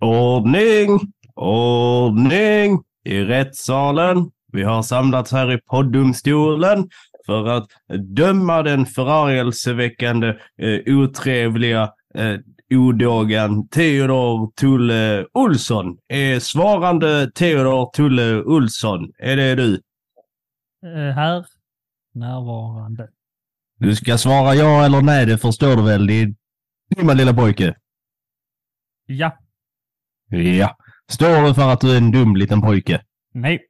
Ordning! Ordning! I rättssalen. Vi har samlats här i poddomstolen för att döma den förargelseväckande, eh, otrevliga eh, odågan Theodor Tulle Olsson. Är svarande Theodor Tulle Olsson, är det du? Eh, här, närvarande. Du ska svara ja eller nej, det förstår du väl? Din dumma lilla pojke. Ja. Ja. Står du för att du är en dum liten pojke? Nej.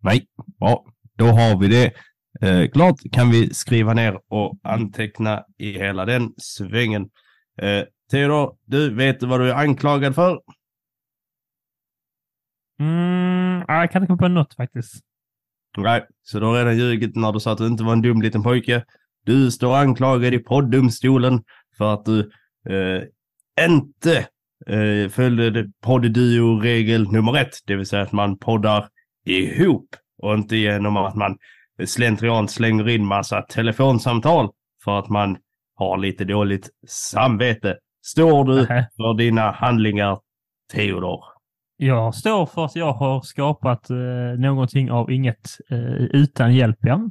Nej. Ja, då har vi det. Eh, klart kan vi skriva ner och anteckna i hela den svängen. Eh, Theodor, du vet vad du är anklagad för? Mm, jag kan inte komma på något faktiskt. Nej, så du har redan ljugit när du sa att du inte var en dum liten pojke. Du står anklagad i poddomstolen för att du eh, inte eh, följde poddduo-regel nummer ett, det vill säga att man poddar ihop och inte genom att man slentrian slänger in massa telefonsamtal för att man har lite dåligt samvete. Står du för dina handlingar, Theodor? Jag står för att jag har skapat eh, någonting av inget eh, utan hjälp, ja.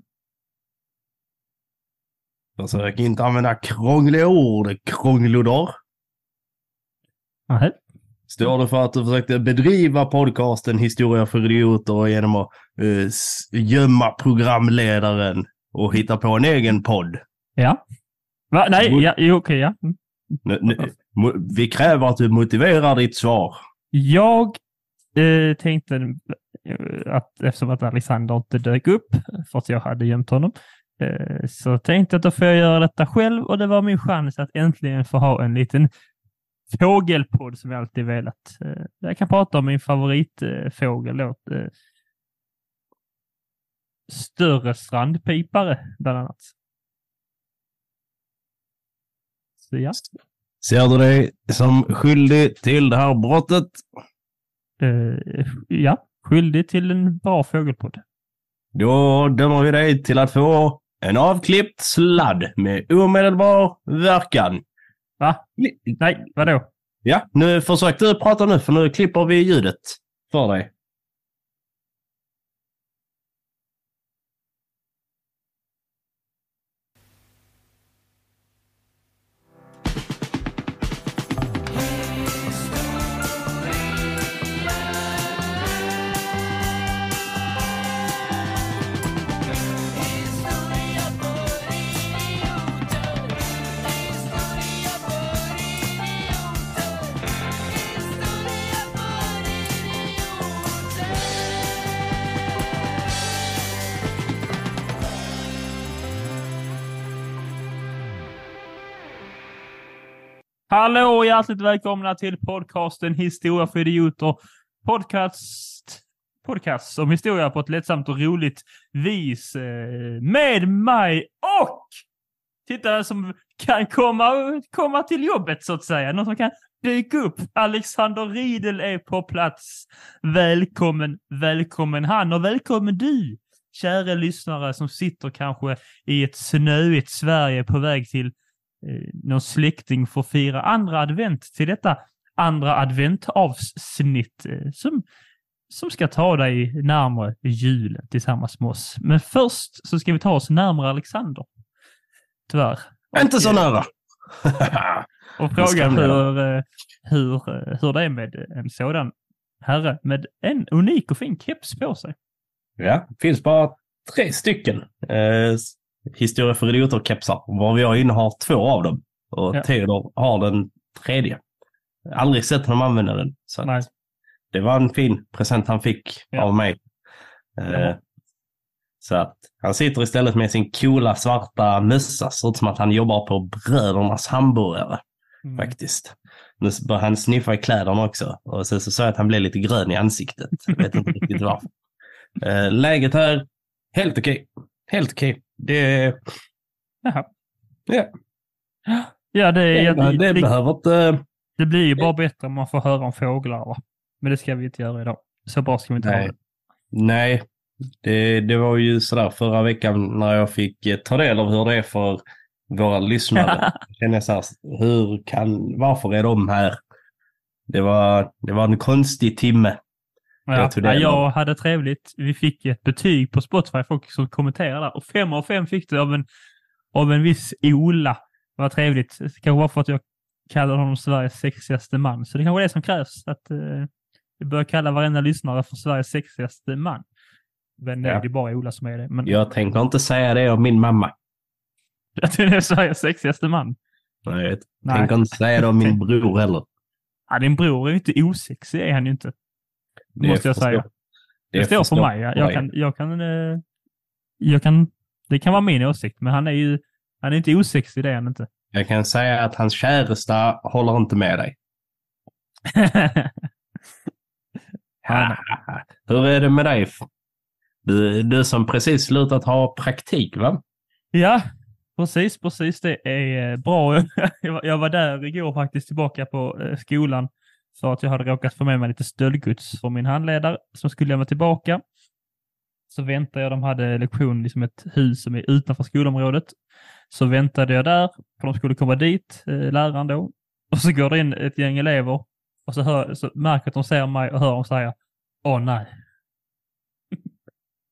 Försök inte använda krångliga ord, krånglodor. Nähä. Står det för att du försökte bedriva podcasten Historia för idioter genom att uh, gömma programledaren och hitta på en egen podd? Ja. Va? Nej, ja, okej, ja. Mm. Nu, nu, vi kräver att du motiverar ditt svar. Jag eh, tänkte eh, att eftersom att Alexander inte dök upp, för att jag hade gömt honom, eh, så tänkte jag att då får jag göra detta själv och det var min chans att äntligen få ha en liten fågelpodd som jag alltid velat. Eh, jag kan prata om min favoritfågel då. Eh, större strandpipare, bland annat. Så ja. Ser du dig som skyldig till det här brottet? Eh, ja, skyldig till en bra fågelpodd. Då dömer vi dig till att få en avklippt sladd med omedelbar verkan. Va? Nej, vadå? Ja, nu försök du prata nu för nu klipper vi ljudet för dig. Hallå och hjärtligt välkomna till podcasten Historia för idioter. Podcast, podcast om historia på ett lättsamt och roligt vis. eh, Med mig och tittare som kan komma, komma till jobbet så att säga. Någon som kan dyka upp. Alexander Riedel är på plats. Välkommen, välkommen han och välkommen du. Kära lyssnare som sitter kanske i ett snöigt Sverige på väg till någon släkting får fira andra advent till detta andra adventavsnitt eh, som, som ska ta dig närmare julen tillsammans med oss. Men först så ska vi ta oss närmare Alexander. Tyvärr. Inte så nära. Och fråga skrämde hur, eh, hur, eh, hur det är med en sådan herre med en unik och fin keps på sig. ja, finns bara tre stycken eh, Historia för idioter-kepsar, var jag innehar två av dem. Och Ja. Theodor har den tredje. Aldrig sett honom använda den. Så Nej. det var en fin present han fick Ja. av mig. Eh, så att han sitter istället med sin coola svarta mössa. Ser ut som att han jobbar på Brödernas hamburgare Mm. faktiskt. Nu börjar han sniffa i kläderna också. Och sen så sa jag att han blev lite grön i ansiktet. Jag vet inte riktigt varför. Eh, läget här, helt okej. Helt okej. Det, Jaha. ja, Ja, det, det, det, det, det, behöver inte... det blir ju bara bättre om man får höra om fåglar. Va? Men det ska vi inte göra idag. Så bra ska vi inte ha Nej. det. Nej, det, det var ju sådär förra veckan när jag fick eh, ta del av hur det är för våra lyssnare. Jag så här, hur kan, varför är de här? Det var, det var en konstig timme. Ja, Jag jag hade trevligt. Vi fick ett betyg på Spotify, folk som kommenterade. Och fem av fem fick det av en, av en viss Ola. Det var trevligt. Kanske bara för att jag kallar honom Sveriges sexigaste man. Så det kanske är det som krävs. Att eh, vi börjar kalla varenda lyssnare för Sveriges sexigaste man. Men nej, Ja. det är bara Ola som är det. Men Jag tänker inte säga det om min mamma. att det är Sveriges sexigaste man. Nej, jag tänker inte säga det om min bror heller. Ja, din bror är ju inte osexig, är han ju inte. Det Måste jag säga. Det, står för mig. Jag, kan, jag kan, eh, jag kan, det kan vara min åsikt, men han är ju, han är inte osexig, det är han inte. Jag kan säga att hans käresta håller inte med dig. Hur är det med dig? Du, du som precis slutat ha praktik, va? ja, precis, precis. Det är eh, bra. Jag var- jag var där igår faktiskt tillbaka på eh, skolan för att jag hade råkat få med mig lite stöldgods från min handledare som skulle lämna tillbaka. Så väntade jag, de hade lektion i liksom ett hus som är utanför skolområdet. Så väntade jag där, för de skulle komma dit, eh, läraren då. Och så går det in ett gäng elever och så, hör, så märker att de ser mig och hör dem säga Åh nej.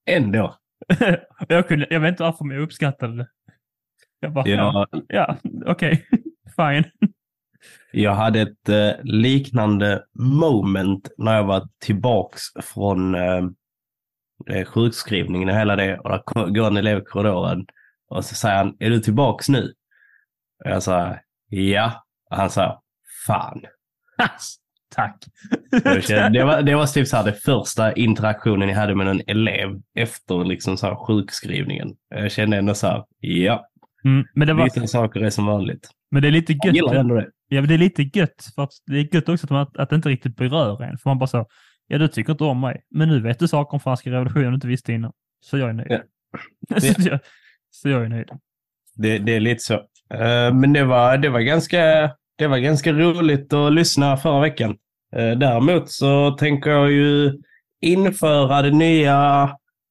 Ändå. jag, kunde, jag vet inte varför, men jag uppskattade det. Jag bara, ja, ja okej, fine. Jag hade ett eh, liknande moment när jag var tillbaks från eh, eh, sjukskrivningen och hela det. Och där går en elev i korridoren och så säger han, är du tillbaks nu? Och jag sa, ja. Och han sa, fan. Tack. Jag Det var, det var typ så här det första interaktionen jag hade med en elev efter liksom så här sjukskrivningen. Jag kände ändå så här, ja, Mm, men, det var, vissa saker är som vanligt. men det är lite Jag gött. gillar ändå det. Ja, men det är lite gött. För att det är gött också att, man, att det inte riktigt berör en. För man bara så, ja du tycker inte om mig, men nu vet du saker om franska revolutionen du inte visste innan. Så jag är nöjd. Ja. så, jag, så jag är nöjd. Det, det är lite så. Eh, men det var, det, var ganska, det var ganska roligt att lyssna förra veckan. Eh, däremot så tänker jag ju införa det nya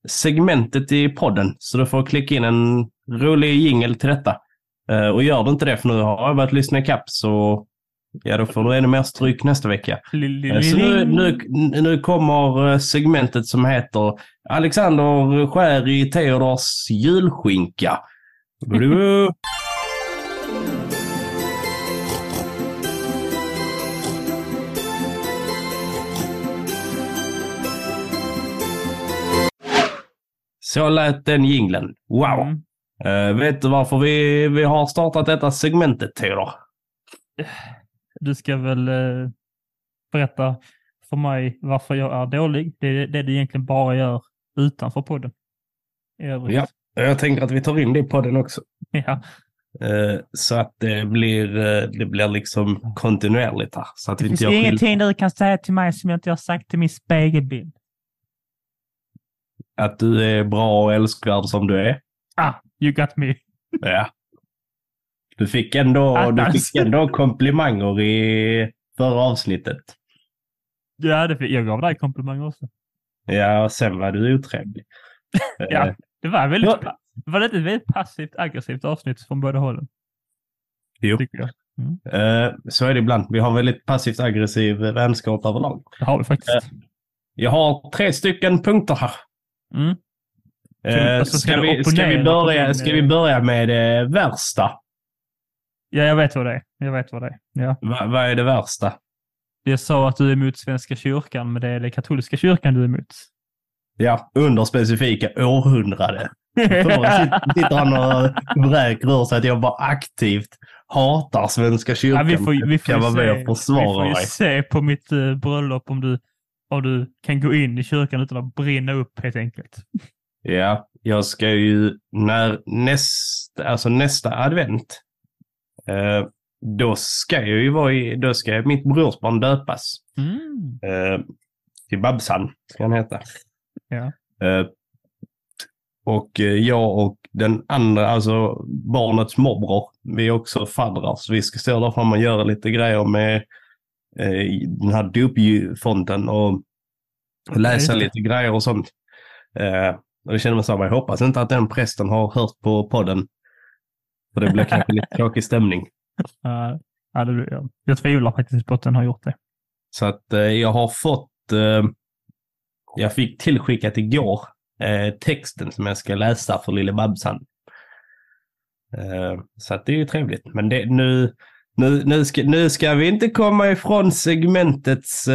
segmentet i podden. Så du får klicka in en rolig jingel till detta. Eh, och gör du inte det, för nu har jag börjat lyssna ikapp, så ja, då får du ännu mer stryk nästa vecka. Eh, Så nu, nu, nu kommer eh, segmentet som heter Alexander skär i Theodors julskinka. Så lät den jinglen. Wow! Mm. Eh, vet du varför vi, vi har startat detta segmentet, Theodor? Du ska väl eh, berätta för mig varför jag är dålig. Det är det du egentligen bara gör utanför podden. I. Ja. Jag tänker att vi tar in det på den också. ja. Eh, så att det blir, det blir liksom kontinuerligt här. Så att Det finns ingenting du kan säga till mig som jag inte har sagt till min spegelbild. Att du är bra och älskvärd som du är. Ah, you got me. Ja. Du fick ändå, du fick ändå komplimanger i förra avsnittet. Ja, det, jag gav dig komplimanger också. Ja, och sen var du otrevlig. Ja. Eh, Det var väldigt, Ja. var det ett väldigt passivt aggressivt avsnitt från båda hållen? Jo. Tycker jag. Eh, så är det ibland. Vi har väldigt passivt aggressiv vänskap överlag. Det har vi faktiskt. Jag har tre stycken punkter här. Mm. Eh, Alltså, ska ska, vi, ska, vi börja, ska vi eh, börja med det värsta? Ja, jag vet vad det är. Jag vet vad det är. Ja. Va, vad är det värsta? Jag sa att du är emot Svenska kyrkan, men det är den katolska kyrkan du är emot. Ja, under specifika århundrade. Förra sitter- han och vräker ur sig att jag bara aktivt hatar Svenska kyrkan. Ja, vi får, vi får vara se, med och vi får försvara ju se på mitt uh, bröllop om du, om du kan gå in i kyrkan utan att brinna upp helt enkelt. Ja, jag ska ju när nästa, alltså nästa advent, eh, då ska jag ju vara i, då ska mitt brorsbarn döpas. Mm. Eh, till Babsan ska han heta. Ja. Eh, och eh, jag och den andra, alltså barnets morbror, vi är också faddrar. Så vi ska stå där framme och göra lite grejer med eh, den här dopfonten och läsa lite grejer och sånt. Eh, och det känner man så här, jag hoppas inte att den prästen har hört på podden. För det blir kanske lite tråkig stämning. Uh, ja, det, jag, jag tvivlar faktiskt på att den har gjort det. Så att eh, jag har fått, eh, jag fick tillskickat igår eh, texten som jag ska läsa för lille Babsan. Eh, så att det är ju trevligt. Men det, nu, nu, nu, ska, nu ska vi inte komma ifrån segmentets,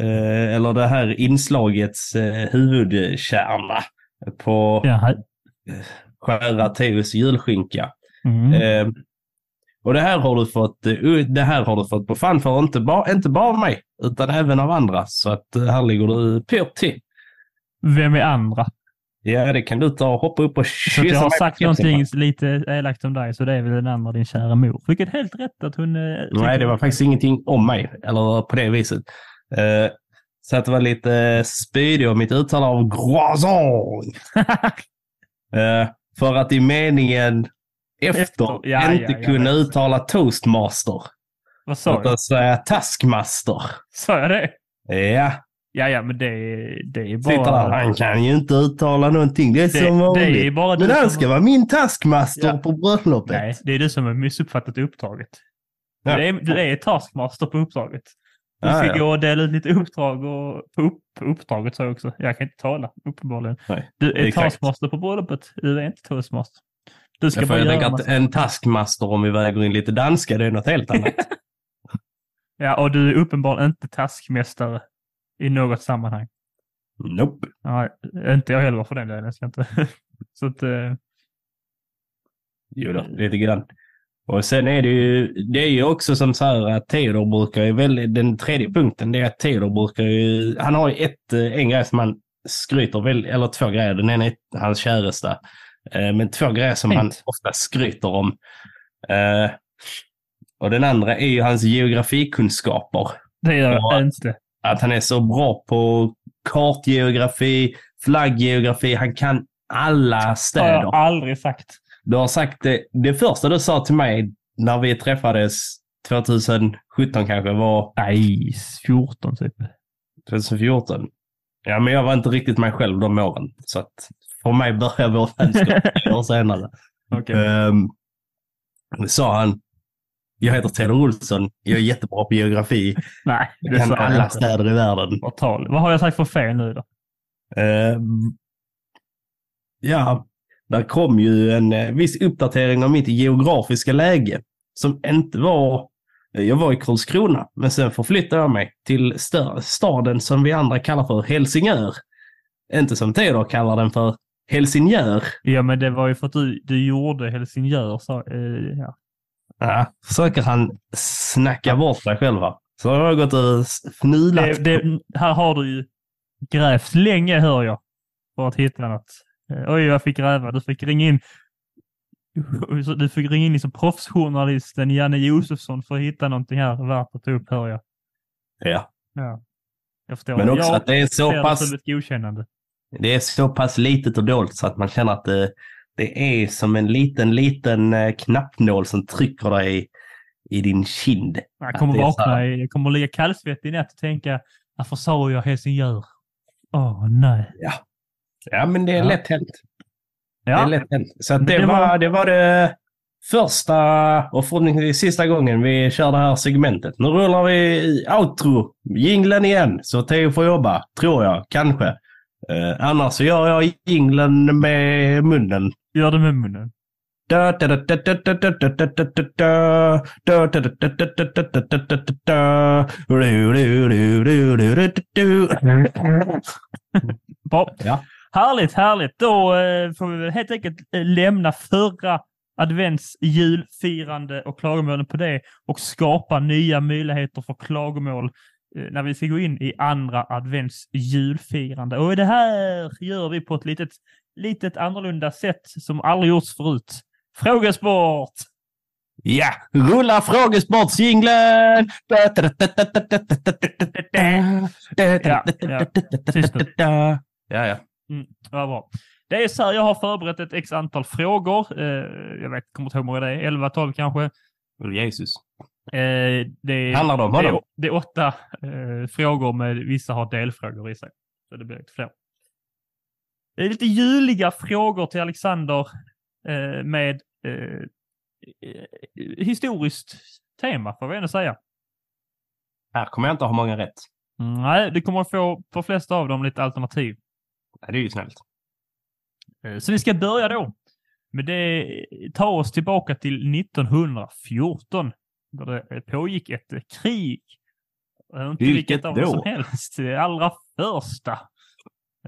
eh, eh, eller det här inslagets eh, huvudkärna på Jaha. skära Teos julskinka. Mm. Eh, och det här har du fått, eh, det här har du fått på fan för inte bara, inte bara av mig, utan även av andra. Så att eh, här ligger du pyrt till. Vem är andra? Ja, det kan du ta och hoppa upp och kyssa jag har mig sagt någonting lite elakt om dig, så det är väl den andra din kära mor. Vilket helt rätt att hon... eh, Nej, det var faktiskt ingenting om mig, eller på det viset. Eh, så att det var lite spydig om mitt uttal av croissant. Eh, för att i meningen efter, Efter, ja, inte ja, ja, kunna uttala toastmaster. Vad sa? Utan säga taskmaster. Sa jag det? Ja, Ja, ja, men det, det är sitter där. bara... Han kan ju inte uttala någonting. Det är Det, som det vanligt. är bara du Men han ska vara min taskmaster Ja. på bröllopet. Nej, det är du som har missuppfattat uppdraget. Ja. Du, är, du är taskmaster på uppdraget. Du ska ja. gå och dela ut lite uppdrag och på, upp, på uppdraget sa jag också. Jag kan inte tala, uppenbarligen. Nej, Du är exakt. taskmaster på bröllopet. Du är inte toastmaster. Du ska Jag bara göra massa... att en taskmaster, om vi väger in lite danska, det är något helt annat. Ja, och du är uppenbarligen inte taskmästare i något sammanhang. nope. Nej, inte jag heller för den delen. Jag ska inte... Så att... eh, Jo då, lite grann. Och sen är det ju, det är ju också som så här att Theodor brukar ju väldigt, den tredje punkten det är att Theodor brukar ju, han har ju ett, eh, en grej som han skryter väldigt, eller två grejer. Den ena är hans käresta. Eh, Men två grejer som han Fint. ofta skryter om. Eh, Och den andra är ju hans geografikunskaper. Det gör Ja. jag inte. Att han är så bra på kartgeografi, flagggeografi, han kan alla Det har städer. jag aldrig sagt. Du har sagt det, det första du sa till mig när vi träffades 2017 kanske var Nej, 14 typ. 2014. Ja, men jag var inte riktigt mig själv de åren. Så att för mig börjar vår vänskap år senare. Okej. Um, då sa han, jag heter Theodor Olsson, jag är jättebra på geografi, Nej, jag det kan jag alla inte. städer i världen. Vad har jag sagt för fel nu då? Ehm, ja, där kom ju en eh, viss uppdatering av mitt geografiska läge som inte var... Jag var i Karlskrona, men sen förflyttade jag mig till staden som vi andra kallar för Helsingör. Inte som Theodor kallar den för Helsingör. Ja, men det var ju för att du, du gjorde Helsingör. Så, eh, ja. Ja, försöker han snacka bort sig själv här. Så har jag gått och fnulat. det, det, här har du ju grävt länge, hör jag, för att hitta något. Eh, Oj, jag fick gräva. Du fick ringa in du fick ringa in som proffsjournalisten Janne Josefsson för att hitta någonting här värt att ta upp, hör jag. Ja. Ja. Jag förstår. Men också jag att det är så det pass som ett godkännande. Det är så pass litet och dolt så att man känner att det, det är som en liten, liten eh, knappnål som trycker dig i din kind. Jag kommer det vakna, i- jag kommer ligga kallsvettig i natt och tänka, varför sa jag Helsingör? Åh, nej. Ja, Ja, men det är ja. lätt hänt. Ja. Det är lätt hänt. Så det, det, var, var... det var det första och förhoppningsvis sista gången vi kör det här segmentet. Nu rullar vi outro, jinglen igen, så Teo får jobba. Tror jag, kanske. Eh, annars så gör jag jinglen med munnen. Gör det med munnen. Ja. Härligt, härligt. Då eh, får vi väl helt enkelt eh, lämna förra advents julfirande och klagomålen på det och skapa nya möjligheter för klagomål eh, när vi ska gå in i andra advents julfirande. Och det här gör vi på ett litet, litet annorlunda sätt som aldrig gjorts förut. Frågesport! Ja, rulla frågesportsjinglen! Ja. Ja, ja ja. Vad bra. Det är så här, jag har förberett ett x antal frågor. Eh, jag vet, kommer inte ihåg hur många det är, 11, 12 kanske. Jesus. Eh, det, Handlar det om honom? det är åtta eh, frågor med vissa har delfrågor i sig. Så det blir lite fler. Det är lite juliga frågor till Alexander eh, med eh, eh, historiskt tema, får vi ändå säga. Här kommer jag inte ha många rätt. Mm, nej, du kommer få på flesta av dem lite alternativ. Ja, det är ju snällt. Eh, Så vi ska börja då. Men det tar oss tillbaka till 1914. Då det pågick ett eh, krig. Eh, Inte Vilket vilket dem som då? helst. Det allra första.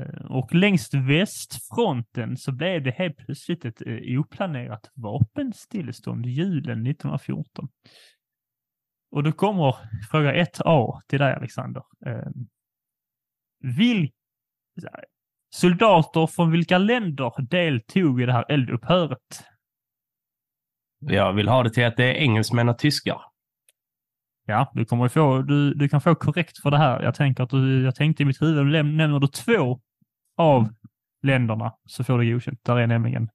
Eh, Och längs västfronten så blev det helt plötsligt ett eh, oplanerat vapenstillestånd julen 1914. Och då kommer fråga 1A till dig Alexander. Eh, Vil soldater från vilka länder deltog i det här eldupphöret? Jag vill ha det till att det är engelsmän och tyskar. Ja, du kommer få, du, du kan få korrekt för det här. Jag tänker att du, jag tänkte i mitt huvud, nämner du två av länderna så får du godkänt. Där är nämligen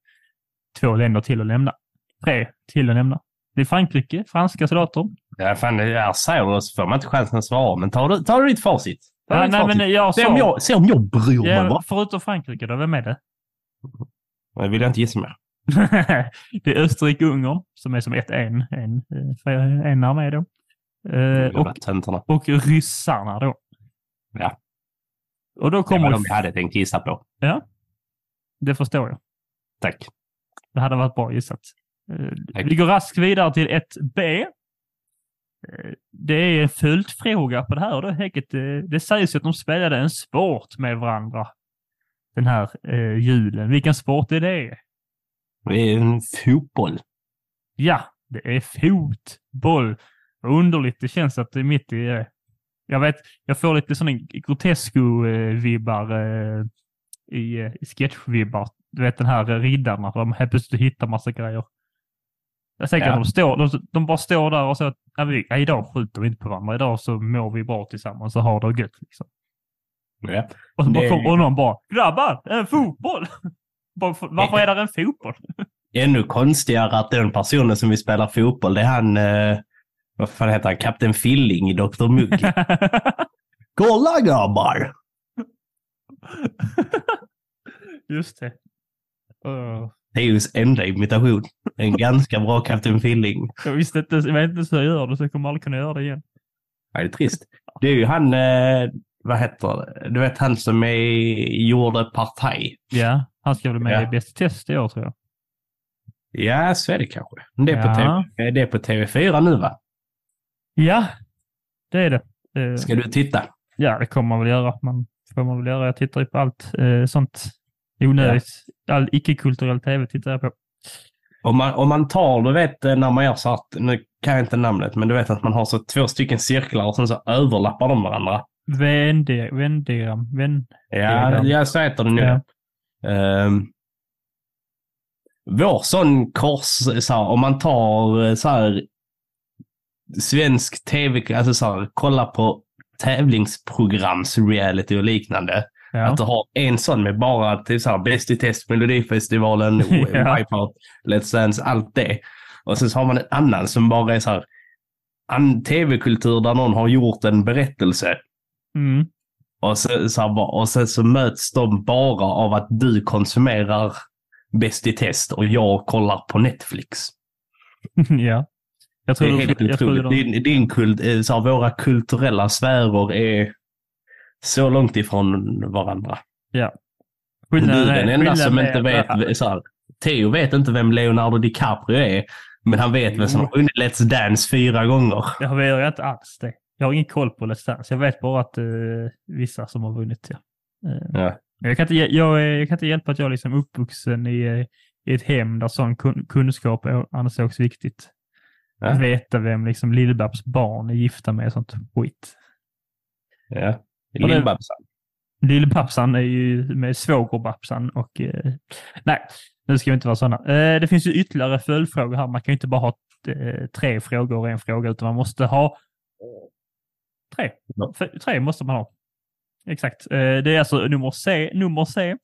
två länder till att lämna. Tre till att lämna. Det är Frankrike, franska soldater. Ja, fan, det är säger du så får man inte chansen att svara. Men tar du, tar du ditt facit? Ja, nej, men jag se, om jag, se om jag bryr mig, Ja, va? förutom Frankrike då, vem är det? Jag vill inte gissa mer. det är Österrike-Ungern som är som ett en, en, eh, en armé då. Eh, och, och ryssarna då. Ja. Och då Det kommer... var de jag hade tänkt gissa på. Det förstår jag. Tack. Det hade varit bra gissat. Eh, Tack. Vi går raskt vidare till 1B. Eh, Det är en följdfråga på det här. helt, eh, det sägs ju att de spelade en sport med varandra den här eh, julen. Vilken sport är det? Det är en fotboll. Ja, det är fotboll. Vad underligt det känns att det är mitt i... eh, Jag vet, jag får lite sådana grotesco-vibbar eh, i, eh, i sketch-vibbar. Du vet den här eh, riddarna, de helt plötsligt hittar massa grejer. Jag tänker Ja. att de, står, de, de bara står där och så att vi, idag skjuter vi inte på varandra. Idag så mår vi bra tillsammans och har det gött. Liksom. Ja. Och så bara Det- kom, och någon bara “Grabbar, en fotboll!” Varför är det en fotboll? Ännu konstigare att den personen som vill spela fotboll, det är han... Eh, vad fan heter han? Kapten Filling i Dr. Mugg. Kolla grabbar! Just det. Uh, Teos enda imitation. En ganska bra Kapten Filling. jag visste inte, jag vet inte hur jag gör det, så jag kommer aldrig kunna göra det igen. Ja, det är trist. Det är ju han, eh, vad heter det? Du vet han som är, gjorde Partaj. Ja, han ska bli med Ja. i Bäst test i år tror jag. Ja, så är det kanske. Det är, på Ja. TV, det är på TV4 nu va? Ja, det är det. Eh, Ska du titta? Ja, det kommer man väl göra. Man får man väl göra. Jag tittar ju på allt eh, sånt onödigt. All icke-kulturell tv tittar jag på. Om man, om man tar, du vet eh, när man gör så att, nu kan jag inte namnet, men du vet att man har så två stycken cirklar och sen så överlappar de varandra. Vändigram. Vän... Ja, jag så heter det nu. Ja. Ehm, vår sån kors, så här, om man tar eh, så här svensk tv, alltså så här, kolla på tävlingsprograms reality och liknande. Ja. Att du har en sån med bara typ så här, Bäst i test, Melodifestivalen, Ja. Wipeout, Let's Dance, allt det. Och sen så har man en annan som bara är så här, en tv-kultur där någon har gjort en berättelse. Mm. Och, så, så här, och sen så möts de bara av att du konsumerar Bäst i test och jag kollar på Netflix. ja. Jag Det tror är du- helt otroligt. de- Din, din kult, eh, så här, våra kulturella sfärer är så långt ifrån varandra. Du Skillnaden är den enda som inte är vet. Så här, Theo vet inte vem Leonardo DiCaprio är. Men han vet vem som har vunnit Let's Dance fyra gånger. Jag vet jag inte alls det. Jag har ingen koll på Let's Dance. Jag vet bara att eh, vissa som har vunnit, ja. Eh, Ja. Jag, kan inte, jag, är- jag kan inte hjälpa att jag är liksom uppvuxen i, eh, i ett hem där sån kun, kunskap är- ansågs viktigt. Ja. Att veta vem liksom Lill-Babs barn är gifta med och sånt skit. Ja. Lill-Babsan. Lill-Babsan är ju med svåger-Babsan och eh, nej, nu ska vi inte vara sådana. Eh, det finns ju ytterligare följdfrågor här. Man kan ju inte bara ha eh, tre frågor och en fråga, utan man måste ha tre. Ja. Tre måste man ha. Exakt. Eh, det är alltså nummer C, nummer C.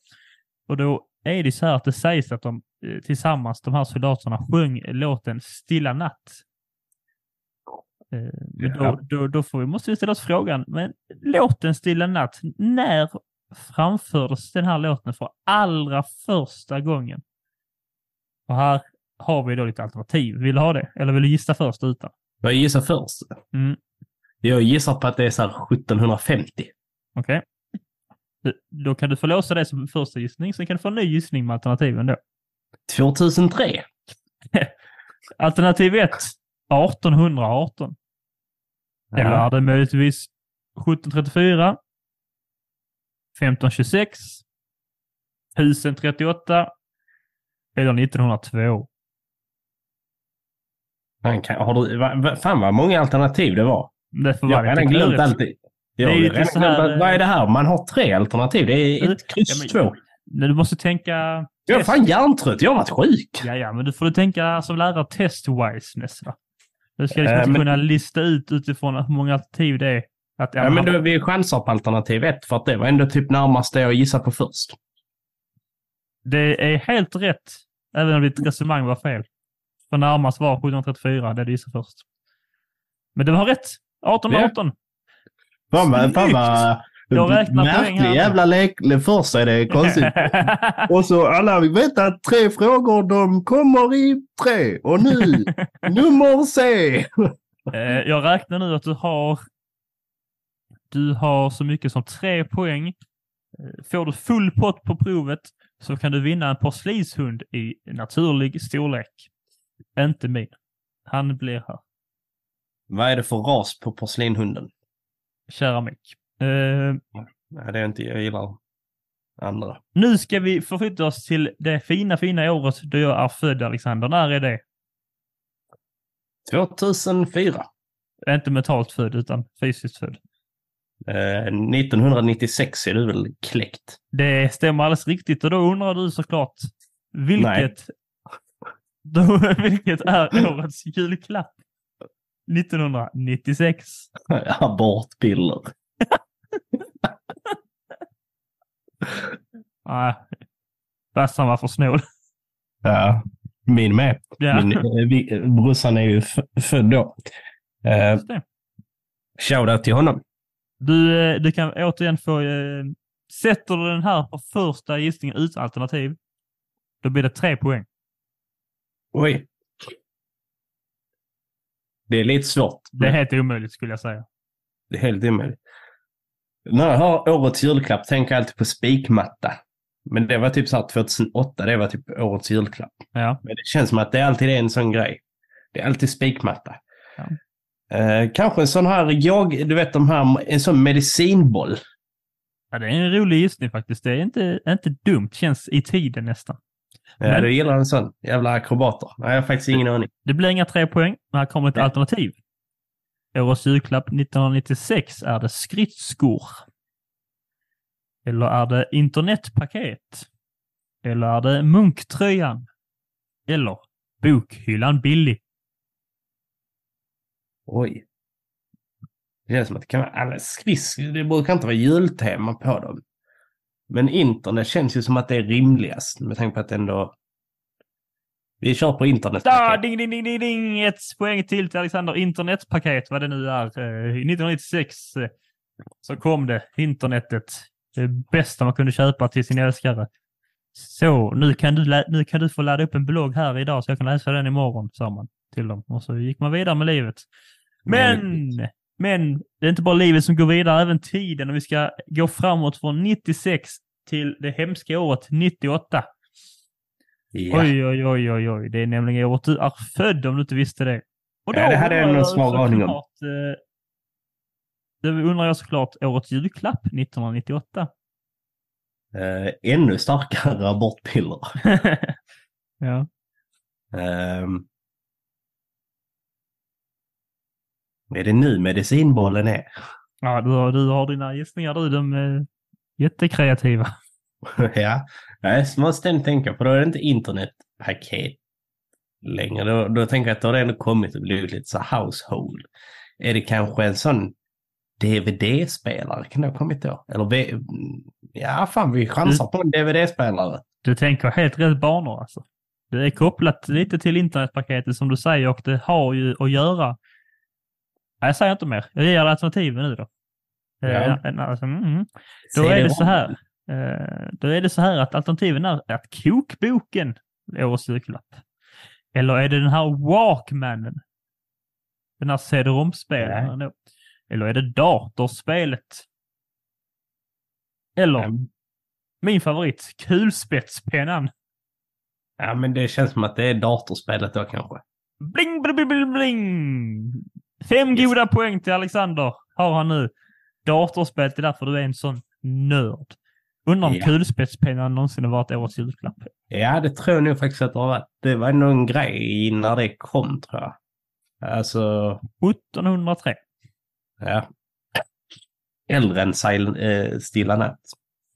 Och då är det så här att det sägs att de eh, tillsammans, de här soldaterna, sjöng låten Stilla natt. Eh, men Ja. då, då, då får vi, måste vi ställa oss frågan, men låten Stilla natt, när framfördes den här låten för allra första gången? Och här har vi då lite alternativ. Vill du ha det? Eller vill du gissa först utan? Jag gissar först. Mm. Jag gissar på att det är så här 1750. Okej. Då kan du få låsa det som första gissning, sen kan du få en ny gissning med alternativen då. 2003. Alternativ 1, 1818. Eller är det möjligtvis 1734, 1526, 1038 eller 1902? Fan, kan, har du, va, fan vad många alternativ det var. Det får Jag har redan glömt allt. Jag Det är har ju redan lite så glömt här, allt. Vad är det här? Man har tre alternativ. Det är ett kryss Ja, men- två. Du måste tänka... Jag är fan hjärntrött. Jag har varit sjuk. Ja, ja, men du får du tänka som lärare test-wiseness. Du ska liksom Äh, men- kunna lista ut utifrån hur många alternativ det är. Att, Ja, men då, vi chansar på alternativ ett för att det var ändå typ närmast det jag gissade på först. Det är helt rätt, även om ditt resonemang var fel. För närmast var 1734, det du gissade först. Men du har rätt. 1818. Fan vad, fan vad Jag räknar poäng märklig nu. jävla lek. Först är det konstigt. Och så alla vet att tre frågor de kommer i tre. Och nu, nummer C. Eh, Jag räknar nu att du har du har så mycket som tre poäng. Eh, Får du full pott på provet så kan du vinna en porslinshund i naturlig storlek. Inte min. Han blir här. Vad är det för ras på porslinhunden? Keramik. Eh, Nej, det är inte jag gillar andra. nu ska vi förflytta oss till det fina, fina året då jag är född, Alexander. När är det? 2004. Inte mentalt född, utan fysiskt född. Eh, 1996 är du väl kläckt? Det stämmer alldeles riktigt och då undrar du såklart vilket, då, vilket är årets julklapp? 1996. Abortpiller. Nej, fast han var för snål. Ja, min med. Ja, Min, eh, vi, brorsan är ju född då. Eh, shoutout till honom. Du, eh, du kan återigen få... Eh, sätter du den här på första gissningen utan alternativ, då blir det tre poäng. Oj. Det är lite svårt. Det är helt omöjligt skulle jag säga. Det är helt omöjligt. När jag har årets julklapp tänker jag alltid på spikmatta. Men det var typ så här 2008, det var typ årets julklapp. Ja. Men det känns som att det alltid är en sån grej. Det är alltid spikmatta. Ja. Eh, kanske en sån här, jag, du vet de här, en sån medicinboll. ja, det är en rolig gissning faktiskt. Det är inte, inte dumt. Känns i tiden nästan. Ja, Men- du gillar en sån. Jävla akrobater. Nej, jag har faktiskt ingen aning. Det blir inga tre poäng, men här kommer ett alternativ. Årets julklapp 1996 är det skridskor. Eller är det internetpaket? Eller är det munktröjan? Eller bokhyllan Billy? Oj. Det känns som att det kan vara alla skridskor. Det brukar inte vara jultema på dem. Men internet känns ju som att det är rimligast med tanke på att det ändå... Vi kör på internet. Da, ding, ding, ding, ding, ding! Ett poäng till till Alexander. Internetpaket, vad det nu är. Eh, 1996 eh, så kom det, internetet. Det bästa man kunde köpa till sin älskare. Så, nu kan, du, nu kan du få ladda upp en blogg här idag så jag kan läsa den imorgon, sa man till dem. Och så gick man vidare med livet. Men, men det är inte bara livet som går vidare, även tiden. Och vi ska gå framåt från 96 till det hemska året 98. Ja. Oj, oj, oj, oj, oj. Det är nämligen året du är född om du inte visste det. Och Ja, det hade jag någon svag aning om. eh, Då undrar jag såklart årets julklapp 1998. Eh, ännu starkare abortpiller. ja. Ehm. är det nu medicinbollen är? ja, du har, du har dina gissningar du. De är jättekreativa. ja, Nej, så måste jag tänka på. Då är det inte internetpaket längre. Då, då tänker jag att då har det ändå kommit och blivit lite så household. Är det kanske en sån DVD-spelare? Kan det ha kommit då? Eller v- ja, fan vi chansar på en DVD-spelare. Du tänker helt rätt banor alltså. Det är kopplat lite till internetpaketet som du säger och det har ju att göra. Nej, jag säger inte mer. Jag ger alternativen nu då. Ja. En- alltså, mm, mm. Då är det så här. Eh, då är det så här att alternativen är att kokboken är årets julklapp. Eller är det den här Walkmanen? Den här CD-ROM-spelaren då. Eller är det datorspelet? Eller Mm. min favorit, kulspetspennan. Ja, men det känns som att det är datorspelet då kanske. Bling, bling, bling, bling, bling! Fem Yes. goda poäng till Alexander har han nu. Datorspelet är därför du är en sån nörd. Undrar om Ja. kulspetspennan någonsin har varit årets julklapp. Ja, det tror jag nog faktiskt att det har varit. Det var nog en grej när det kom, tror jag. Alltså, 1703. ja. Äldre än Silent, eh, Stilla natt.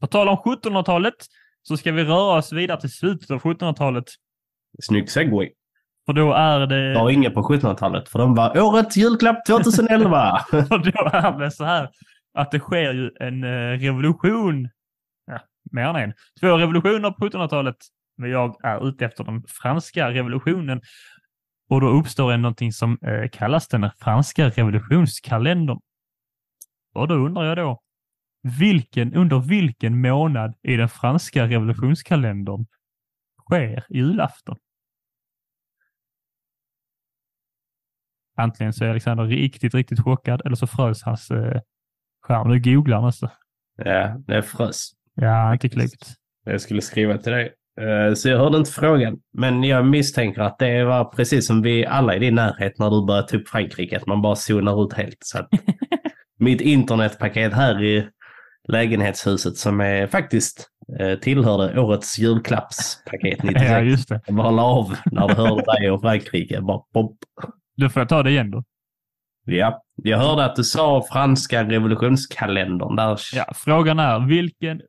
På tal om 1700-talet så ska vi röra oss vidare till slutet av 1700-talet. Snygg segway. För då är det, Jag har inga på 1700-talet, för de var årets julklapp 2011. för då är det så här att det sker ju en eh, revolution. Mer än en. Två revolutioner på 1700-talet. Men jag är ute efter den franska revolutionen. Och då uppstår en någonting som eh, kallas den franska revolutionskalendern. Och då undrar jag då, vilken, under vilken månad i den franska revolutionskalendern sker julafton? Antingen så är Alexander riktigt, riktigt chockad eller så frös hans eh, skärm. Nu googlar han alltså. ja, det frös. Ja, inte klokt. Jag skulle skriva till dig. Eh, Så jag hörde inte frågan. Men jag misstänker att det var precis som vi alla i din närhet när du började ta upp Frankrike, att man bara zonar ut helt. Så mitt internetpaket här i lägenhetshuset som är faktiskt eh, tillhörde årets julklappspaket 96. Ja, just det. Jag bara la av när du hörde dig och Frankrike. Bara pop. Då får ta det igen då. Ja, jag hörde att du sa franska revolutionskalendern. Där Ja, frågan är vilken,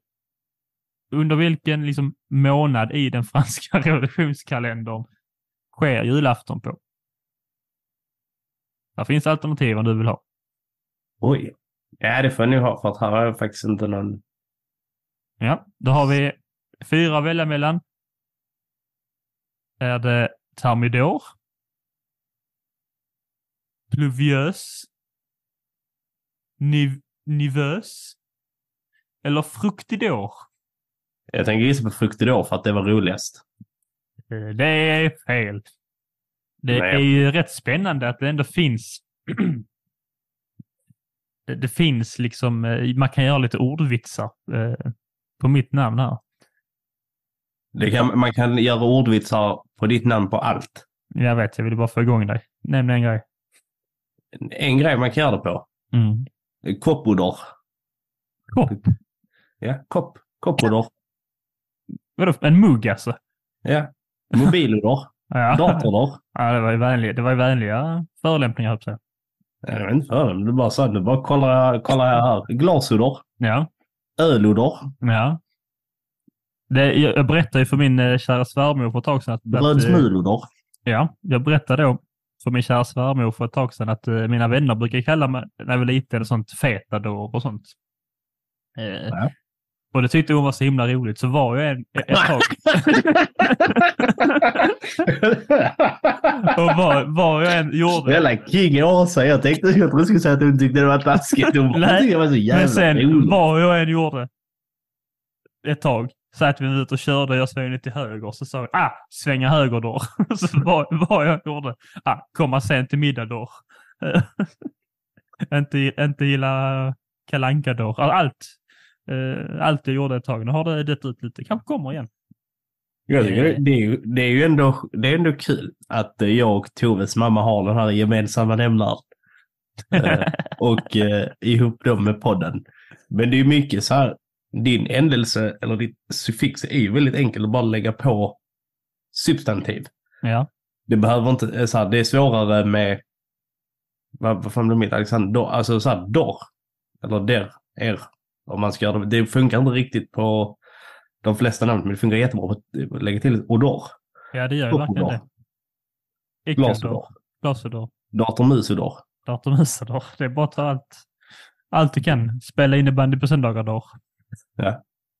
under vilken liksom månad i den franska revolutionskalendern sker julafton på? Där finns alternativ om du vill ha. Oj. Ja, det får jag nog ha för att här har jag faktiskt inte någon... Ja, då har vi fyra att välja mellan. Är det Thermidor? Pluvieuse? Niv Nivös? Eller Fruktidor? Jag tänker gissa på Fruktidor för att det var roligast. Eh, Det är fel. Det Nej. är ju rätt spännande att det ändå finns det, det finns liksom, eh, man kan göra lite ordvitsar eh, på mitt namn här. Kan, man kan göra ordvitsar på ditt namn på allt. Jag vet, jag ville bara få igång dig. Nämn en grej. En grej man kan göra det på. Mm. Koppodor. Kopp? Ja, kopp. Koppodor. Vadå, en mugg alltså? Ja. Mobilodor. Ja. Datordor. ja, det var ju vänliga, det var ju vänliga förolämpningar, höll jag säga. Jag vet inte för dem. Du bara sa du bara kollar, kollar jag här. Glasodor. Ja, Ölodor. ja. Det, jag, berättade ju för min eh, kära svärmor för ett tag sedan att... eh, Brödsmulodor. Ja, jag berättade då för min kära svärmor för ett tag sedan att eh, mina vänner brukar kalla mig, när jag var liten, sånt fetador och sånt. Ja. Och det tyckte hon var så himla roligt, så var jag en, ett tag... och var, var jag en gjorde... Jävla king Åsa. Jag tänkte jag trodde du skulle säga att du tyckte det var taskigt. Bara Nej, var så jävla Men sen roligt. vad jag än gjorde ett tag satt vi ut och körde jag svängde till höger så sa vi ah, svänga höger då. så vad, vad jag gjorde, ah, komma sent till middag då. inte, inte gilla kalanka då. Allt. Eh, allt jag gjorde ett tag. Nu har det dött ut lite. Kanske kommer igen. Jag tycker det, det, är ju, det är ju ändå, det är ändå kul att eh, jag och Toves mamma har den här gemensamma nämnaren. Eh, och eh, ihop dem med podden. Men det är ju mycket så här, din ändelse eller ditt suffix är ju väldigt enkelt att bara lägga på substantiv. Ja. Det behöver inte, eh, så här, det är svårare med, vad, vad fan blir mitt Alexander, alltså så här, dor, eller der, er, om man ska göra det. Det funkar inte riktigt på de flesta namn, men det funkar jättebra på att lägga till odor. ja, det gör ju verkligen det. Glasodor. Glasodor. Datormusodor. Datormusador. Det är bara att ta allt. Allt du kan. Spela innebandy på söndagar då.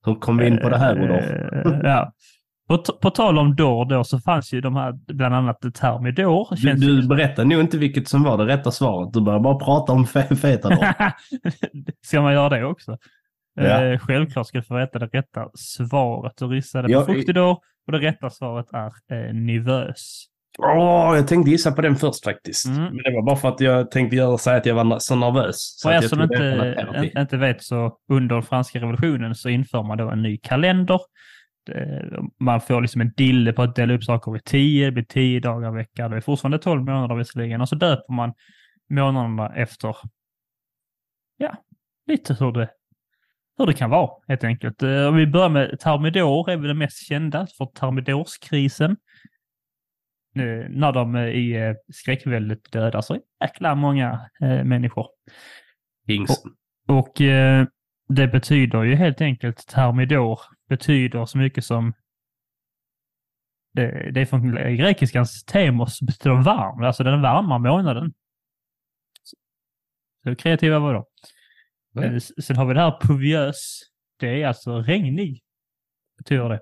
Så kom vi in på det här odor. Eh, ja. På, på tal om dår då så fanns ju de här, bland annat Termidor. Du, du berättar nog inte vilket som var det rätta svaret. Du börjar bara prata om fe- feta dor. Ska man göra det också? Ja. Eh, självklart ska du få veta det rätta svaret. Du rissade på Ja, fruktidor och det rätta svaret är eh, nivös. Åh, jag tänkte gissa på den först faktiskt. Mm. Men det var bara för att jag tänkte göra, säga att jag var så nervös. Så För er som inte, inte vet så under franska revolutionen så inför man då en ny kalender. Man får liksom en dille på att dela upp saker i tio, det blir tio dagar i veckan. Det är fortfarande tolv månader visserligen. Och så döper man månaderna efter, ja, lite hur det, hur det kan vara helt enkelt. Eh, Om vi börjar med Thermidor är väl det mest kända för Thermidorskrisen. När de eh, i eh, skräckväldet dödar så jäkla många människor. Och eh, det betyder ju helt enkelt, termidor betyder så mycket som det är från grekiskans temos, betyder varm, alltså den varma månaden. Så kreativa var de. S- Sen har vi det här pluviös, det är alltså regnig, betyder det.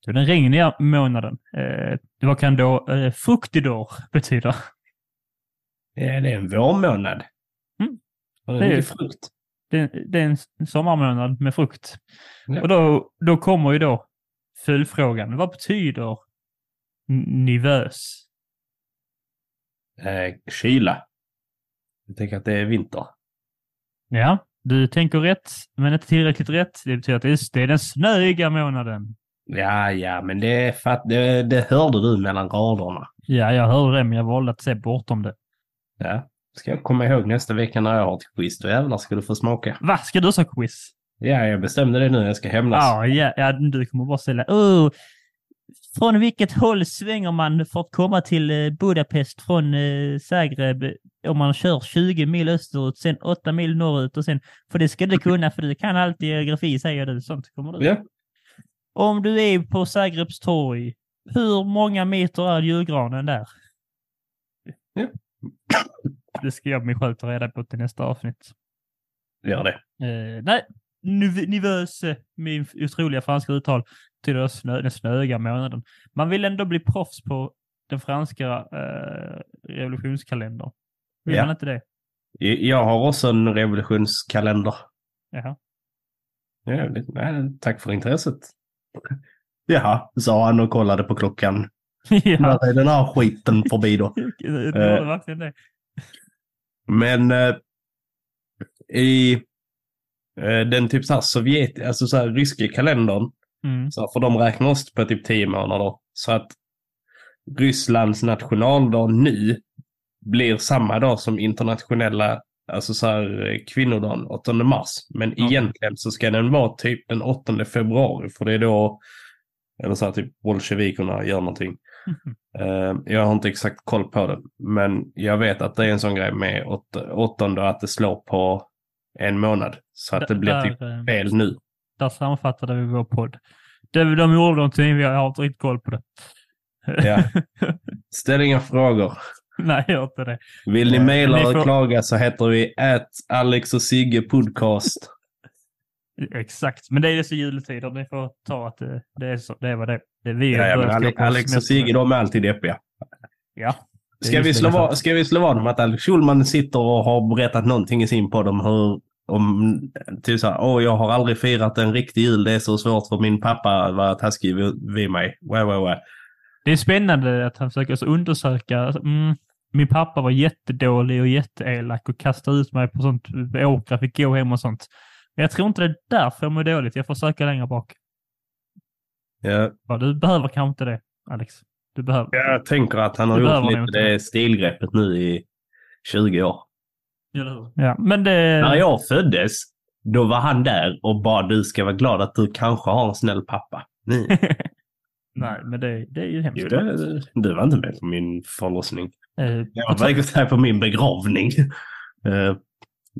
Så den regniga månaden. Eh, vad kan då eh, fruktidor betyda? Ja, det är en vårmånad. Mm. Och det Det är är- mycket frukt. det, det är en sommarmånad med frukt. Ja. Och då, då kommer ju då följdfrågan. Vad betyder nivös? Eh, kyla. Jag tänker att det är vinter. Ja, du tänker rätt, men inte tillräckligt rätt. Det betyder att det är, det är den snöiga månaden. Ja, ja, men det, det, det hörde du mellan raderna. Ja, jag hörde det, men jag valde att se bortom det. Ja. Ska jag komma ihåg nästa vecka när jag har ett quiz, då jävlar ska du få smaka. Va, ska du ha quiz? Ja, jag bestämde det nu. Jag ska hämnas. Ja, ja, ja, du kommer bara ställa. Oh, från vilket håll svänger man för att komma till eh, Budapest från eh, Zagreb om man kör 20 mil österut, sen 8 mil norrut och sen, för det ska du kunna för du kan allt i geografi säger du. Sånt kommer du. Ja. Om du är på Zagrebs torg, hur många meter är julgranen där? Ja. Det ska jag min själv ta reda på till nästa avsnitt. Gör det. Eh, nej, nuv- nivöse, min otroliga franska uttal, snö, den snöiga månaden. Man vill ändå bli proffs på den franska eh, revolutionskalendern. Vill Ja. man inte det? Jag har också en revolutionskalender. Jaha. Ja, nej, tack för intresset. Jaha, sa han och kollade på klockan. ja, När är den här skiten förbi då? det gjorde verkligen det. Men eh, i eh, den typ så här Sovjet, alltså så här ryska kalendern, Mm. så får de räkna oss på typ 10 månader. Så att Rysslands nationaldag nu blir samma dag som internationella, alltså så här eh, kvinnodagen, 8 mars. Men Ja. egentligen så ska den vara typ den 8 februari, för det är då, eller så här typ bolsjevikerna gör någonting. Mhm. Eh, jag har inte exakt koll på det, men jag vet att det är en sån grej med åt- åttonde att det slår på en månad. Så att det blir typ eh, fel nu. där sammanfattade vi vår podd. Det, de gjorde någonting, jag har inte riktigt koll på det. Ja. Ställ inga frågor. Nej, jag har inte det. Vill ni Eh, mejla ni och får- klaga så heter vi at Alex och Sigge podcast. Exakt, men det är så juletider. Ni får ta att det, det, är, så, det är vad det. Det är vi Ja, ja, men börjar Ale- stå på Alex och. Sigge de är alltid deppiga. Ja. Ska vi, slå vad, ska vi slå vad om att Alex Schulman sitter och har berättat någonting i sin podd om hur om typ så här, åh jag har aldrig firat en riktig jul, det är så svårt för min pappa var taskig vid, vid mig. Wow, wow, wow. Det är spännande att han försöker alltså undersöka. Alltså, mm, min pappa var jättedålig och jätteelak och kastade ut mig på sånt. Åkrar fick gå hem och sånt. Men jag tror inte det är därför jag mår dåligt. Jag får söka längre bak. Ja, Ja, du behöver kanske inte det, Alex. Du behöver. jag tänker att han har Det gjort lite det stilgreppet nu i 20 år. Ja, men det... När jag föddes, då var han där och bara du ska vara glad att du kanske har en snäll pappa. Nej. Nej, men det, det är ju hemskt. Jo, det, du var inte med på min förlossning. Eh, Jag var verkligen här på min begravning. Eh,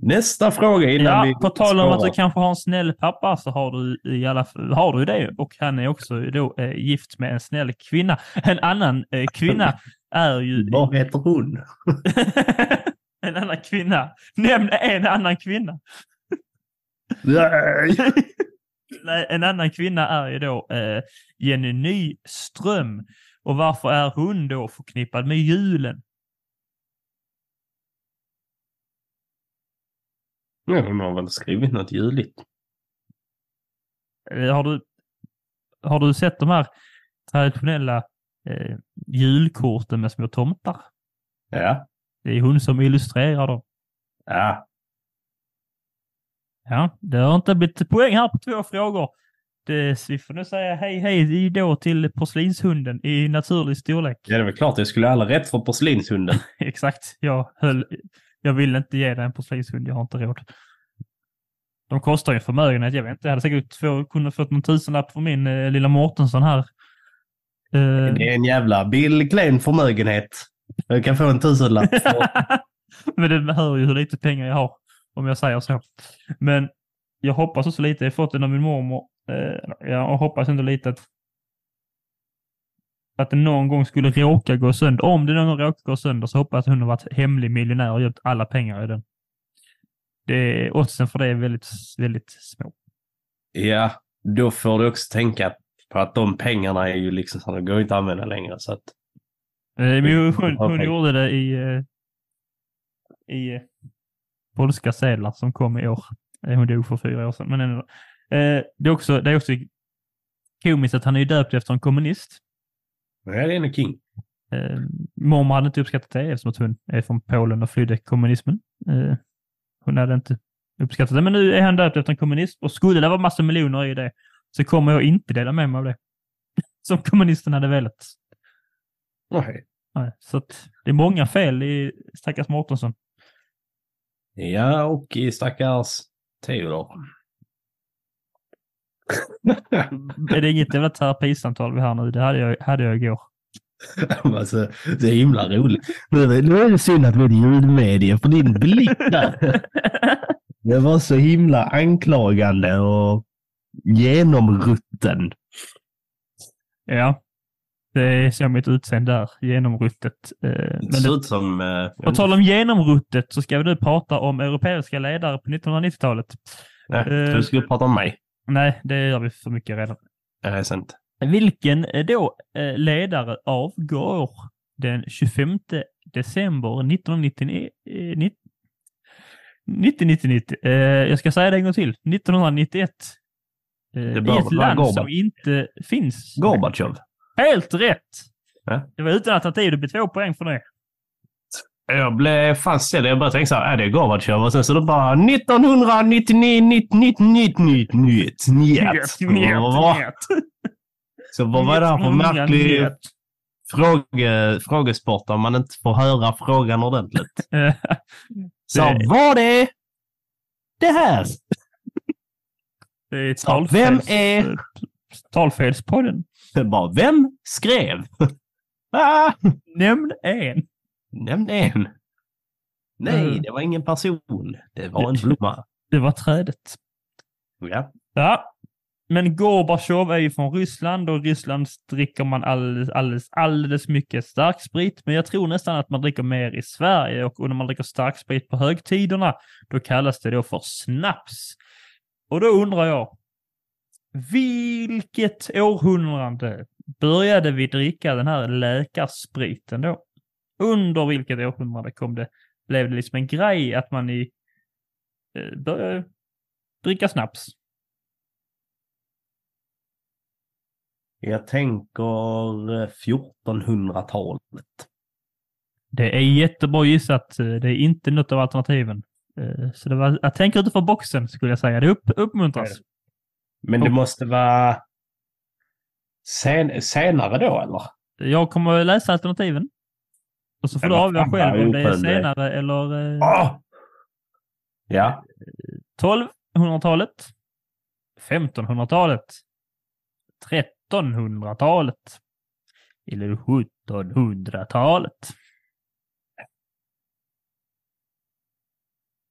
nästa fråga innan vi ja, på tal om att du kanske har en snäll pappa så har du i alla fall, har du det och han är också då eh, gift med en snäll kvinna. En annan kvinna är ju... Vad heter hon? En annan kvinna. Nämn en annan kvinna. Nej! Nej, en annan kvinna är ju då eh, Jenny Nyström. Och varför är hon då förknippad med julen? Ja, hon har väl skrivit något juligt. Eh, Har du, har du sett de här traditionella eh, julkorten med små tomtar. Ja. Det är hon som illustrerar dem. Ja. Ja, det har inte blivit poäng här på två frågor. Det, vi får nu säga hej hej då till porslinshunden i naturlig storlek. Ja, det är väl klart. Jag skulle alla rätt för porslinshunden. Exakt. Jag, höll, jag vill inte ge dig en porslinshund. Jag har inte råd. De kostar ju en förmögenhet. Jag vet inte. Jag hade säkert få, kunnat fått någon tusenlapp för min eh, lilla Mårtensson här. Eh, Det är en jävla Bill Klein förmögenhet. Jag kan få en tusenlapp. Men det hör ju hur lite pengar jag har, om jag säger så. Men jag hoppas också lite, jag har fått den av min mormor, eh, jag hoppas ändå lite att att det någon gång skulle råka gå sönder. Om det någon gång råkar gå sönder så hoppas jag att hon har varit hemlig miljonär och gömt alla pengar i den. Det, oddsen för det är väldigt, väldigt små. Ja, då får du också tänka på att de pengarna är ju liksom så, de går inte att använda längre. Så att, Eh, Men hon, hon, gjorde det i, eh, i eh, polska sedlar som kom i år. Hon dog för fyra år sedan. Men ändå. Det, är också, det är också komiskt att han är döpt efter en kommunist. ja, det är en king. Eh, mormor hade inte uppskattat det eftersom att hon är från Polen och flydde kommunismen. Eh, hon hade inte uppskattat det. Men nu är han döpt efter en kommunist och skulle det vara massa miljoner i det så kommer jag inte dela med mig av det. Som kommunisten hade velat. Nej. Nej, så det är många fel i stackars Mårtensson. Ja, och i stackars Theodor. Är det inget jävla terapisamtal vi har nu? Det hade jag, hade jag igår. alltså, det är himla roligt. Nu är det, nu är det synd att vi är ljudmedier för din blick där. Det var så himla anklagande och genomrutten. ja, det så mitt utseende där, genomruttet. Eh, men ser det, som... Eh, på tal om genomruttet så ska vi nu prata om europeiska ledare på 1990-talet. nej, eh, du skulle prata om mig. Nej, det gör vi för mycket redan. Det är sant. Vilken då ledare avgår den 25 december 1999? eh, 90 90, 90, 90. Eh, jag ska säga det en gång till. 1991. Eh, Det I ett land som inte finns. Gorbatjov. Helt rätt! Ja. Det var utan alternativ. Det blir två poäng för det. Jag blev fan ställd. Jag bara tänkte så här, är det Gorbatjov? Och sen så då bara 1999, 99, 99, Så vad var det här för märklig fråge, frågesport om man inte får höra frågan ordentligt? Så var det det här? Det är vem är... talfelspodden. Bara, vem skrev? ah, Nämn en. nämn en. Nej, Mm. det var ingen person. Det var en blomma. Det var trädet. Ja. Ja, men Gorbatjov är ju från Ryssland och i Ryssland dricker man alldeles, alldeles, alldeles mycket starksprit. Men jag tror nästan att man dricker mer i Sverige och när man dricker starksprit på högtiderna, då kallas det då för snaps. Och då undrar jag, vilket århundrade började vi dricka den här läkarspriten då? Under vilket århundrade kom det, blev det liksom en grej att man i, eh, började dricka Jag tänker eh, 1400-talet. Det är jättebra gissat. Det är inte något av alternativen. Eh, Så det var, jag tänker utanför boxen skulle jag säga. Det upp, uppmuntras. Men det måste vara sen, senare då, eller? Jag kommer att läsa alternativen. Och så får du avgöra själv om det är senare eller Åh! Ja. 1200-talet, 1500-talet, 1300-talet eller 1700-talet.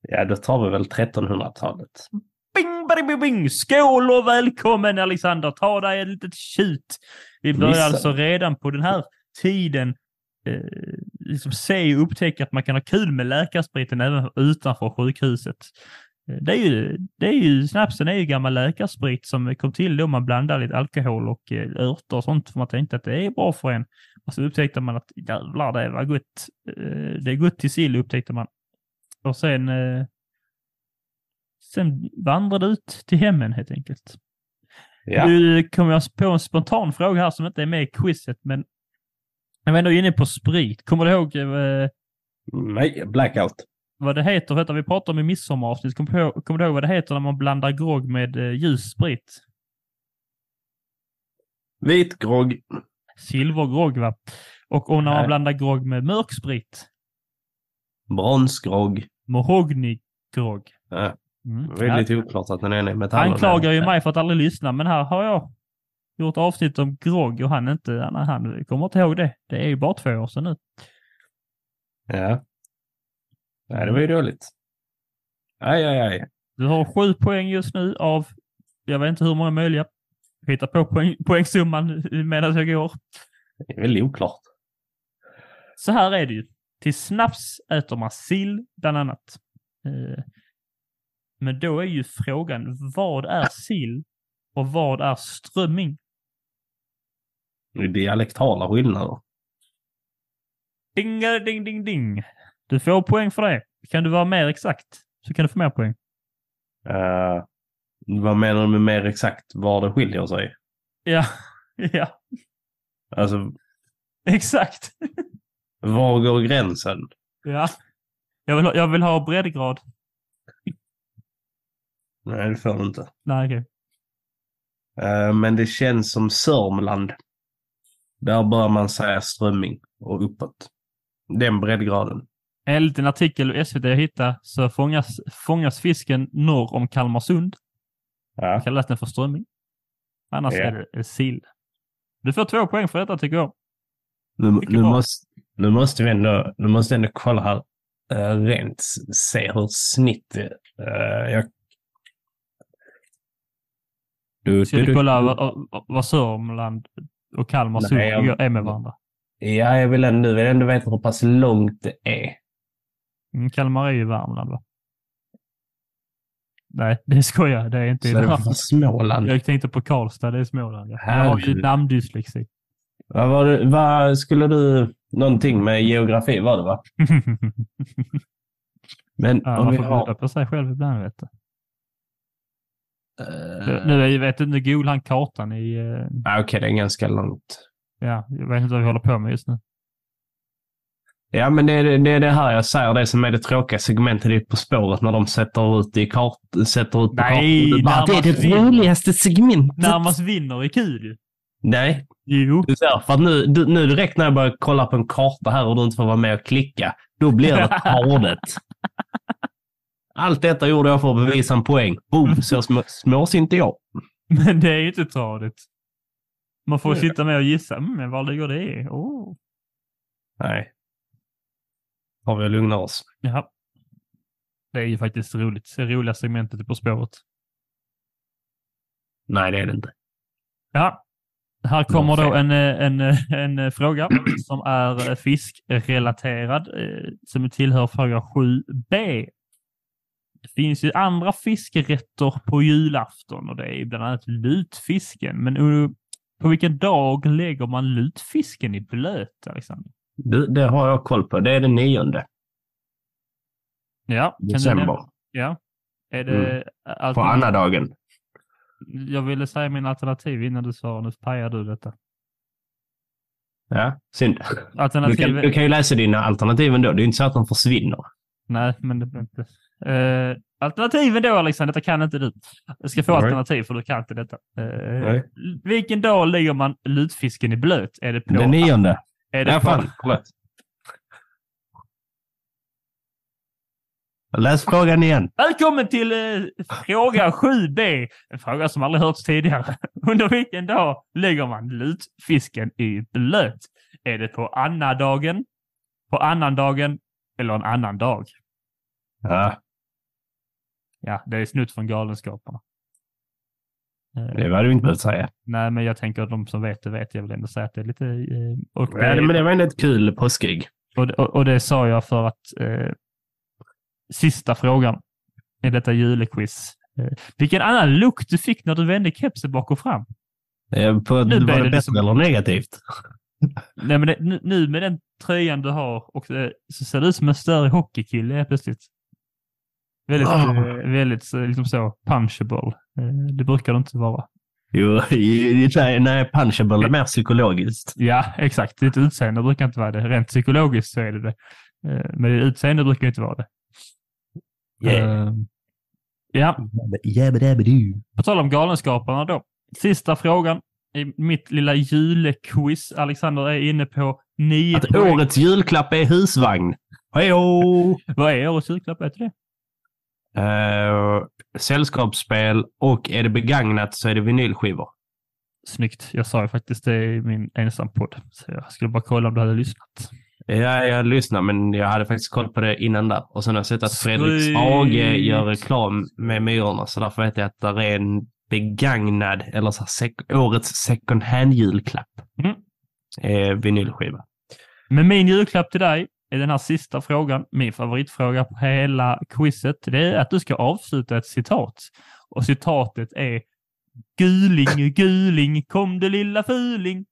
ja, då tar vi väl 1300-talet. Bing, bing, bing! Skål och välkommen Alexander! Ta dig ett litet tjut. Vi börjar Missa. alltså redan på den här tiden eh, liksom se och upptäcka att man kan ha kul med läkarspriten även utanför sjukhuset. Eh, Det är ju, det är ju, snapsen är ju gammal läkarsprit som kom till då man blandade lite alkohol och eh, örter och sånt för man tänkte att det är bra för en. Och så upptäckte man att jävlar det var gott. Eh, Det är gott till sill upptäckte man. Och sen eh, Sen vandrade det ut till hemmen helt enkelt. Ja. Nu kommer jag på en spontan fråga här som inte är med i quizet, men Jag var ändå inne på sprit. Kommer du ihåg eh, Nej, blackout. vad det heter? Du, vi pratade om i midsommaravsnitt. Kommer kommer du ihåg vad det heter när man blandar grogg med eh, ljus sprit? Vit grogg. Silvergrogg va? Och, och när man Nej. blandar grogg med mörk sprit? Bronsgrogg. Mahognygrogg. Ja, Mm. väldigt oklart att den ena är metall. Han klagar ju mig för att aldrig lyssna, men här har jag gjort avsnitt om grogg och han inte, han, han kommer inte ihåg det. Det är ju bara två år sedan nu. Ja. Nej, det var ju dåligt. Aj, aj, aj. Du har sju poäng just nu av, jag vet inte hur många möjliga. Hitta på poäng, poängsumman medan jag går. Det är väldigt oklart. Så här är det ju. Till snaps äter man sill, bland annat. Men då är ju frågan, vad är sill och vad är strömming? Det är dialektala skillnader. Ding, ding, ding, ding. Du får poäng för det. Kan du vara mer exakt så kan du få mer poäng. Uh, vad menar du med mer exakt var det skiljer sig? Ja, ja, Alltså, exakt. var går gränsen? Ja. Jag vill, ha- jag vill ha breddgrad. Nej, det får du inte. Nej, okej. Eh, men det känns som Sörmland. Där bör man säga strömming och uppåt. Den breddgraden. Enligt en artikel i SVT jag hittade så fångas, fångas fisken norr om Kalmarsund. Ja. Kallas den för strömming. Annars Ja. är det sill. Du får två poäng för detta tycker jag. Nu, nu, måste, nu måste vi ändå, nu måste ändå kolla här. Uh, rent se hur snitt uh, jag... Du, Ska du, du kolla vad, vad Sörmland och Nej, jag- är med varandra? Ja, jag vill ändå, vill ändå veta hur pass långt det är. Mm, Kalmar är ju Värmland va? Nej, det skojar jag. Det är inte i Så det Värmland. Småland. Jag tänkte på Karlstad, det är Småland. Ja. Jag har ju namndyslexi. Vad, var det, vad skulle du... Någonting med geografi var det va? Men ja, om man vi får har... bjuda på sig själv ibland vet du. Eh, Nu- är vet du, nu googlar han kartan i... ja, Okej, det är ganska långt. Ja, jag vet inte vad vi håller på med just nu. Ja, men det är det, är det här jag säger, det som är det tråkiga segmentet i På spåret när de sätter ut, i kart, sätter ut på Nej, kartan. Bara, Det är det vinner. roligaste segmentet. Närmast vinner är kul. Nej, Jo. du ser, för att nu, du, nu direkt när jag börjar kolla på en karta här och du inte får vara med och klicka, då blir det tadet. Allt detta gjorde jag för att bevisa en poäng. Boom, så små, småsint är jag. Men det är ju inte tradigt. Man får sitta med och gissa. Mm, men var ligger det? Oh. Nej. Har vi att lugna oss. Ja. Det är ju faktiskt roligt. Det roliga segmentet På spåret. Nej, det är det inte. Ja. Här kommer då en, eh, en, eh, en eh, fråga som är fiskrelaterad, som tillhör fråga 7b. Det finns ju andra fiskerätter på julafton och det är bland annat lutfisken. Men uh, på vilken dag lägger man lutfisken i blöt, Alexander? Du, det har jag koll på. Det är den nionde Ja, december. Ja. Är det Mm. På alternativ? Annadagen. Jag ville säga min alternativ innan du sa, nu pajar du detta. Ja, synd. Du kan, du kan ju läsa dina alternativ ändå. Det är inte så att de försvinner. Nej, men det blir inte. Uh, alternativen då Alexander, detta kan inte du. Jag ska få Nej. alternativ för du kan inte detta. Nej. vilken dag lägger man lutfisken i blöt? Är det på... Den nionde. är det Ja, på fan. Förlåt. Läs frågan igen. Välkommen till eh, fråga 7b. En fråga som aldrig hörts tidigare. Under vilken dag lägger man lutfisken i blöt? Är det på annadagen, på annandagen eller en annan dag? Ja, Ja, det är snutt från Galenskaparna. Det var du inte behövt säga. Nej, men jag tänker att de som vet det vet. Jag vill ändå säga att det är lite... Eh, och, det, men det var ändå ett kul påskägg. och, och, och det sa jag för att eh, sista frågan i detta julequiz. Eh, vilken annan look du fick när du vände kepsen bak och fram? Eh, På, Nu var det det bättre liksom- eller negativt? Nej, men det, nu, nu med den tröjan du har och eh, så ser du ut som en större hockeykille plötsligt. Väldigt, eh, väldigt så, liksom så punchable. Eh, det brukar du inte vara. Jo, nej, punchable är mer psykologiskt. Ja, exakt. Ditt utseende brukar inte vara det. Rent psykologiskt så är det det. Eh, Men ditt utseende brukar inte vara det. Yeah. Eh, Ja, på tal om galenskaparna då. Sista frågan i mitt lilla julquiz. Alexander är inne på nio Att poäng. årets julklapp är husvagn. Hejo! Vad är årets julklapp? Vet du det? Uh, sällskapsspel och är det begagnat så är det vinylskivor. Snyggt. Jag sa ju faktiskt det i min ensampodd. Så jag skulle bara kolla om du hade lyssnat. Ja, jag lyssnar, men jag hade faktiskt koll på det innan där. Och sen har jag sett att Fredrik. Strage gör reklam med Myrorna, så därför vet jag att det är en begagnad, eller så sek- årets second hand-julklapp. Mm. Eh, vinylskiva. Men min julklapp till dig är den här sista frågan, min favoritfråga på hela quizet. Det är att du ska avsluta ett citat. Och citatet är Guling, guling, kom du lilla fuling.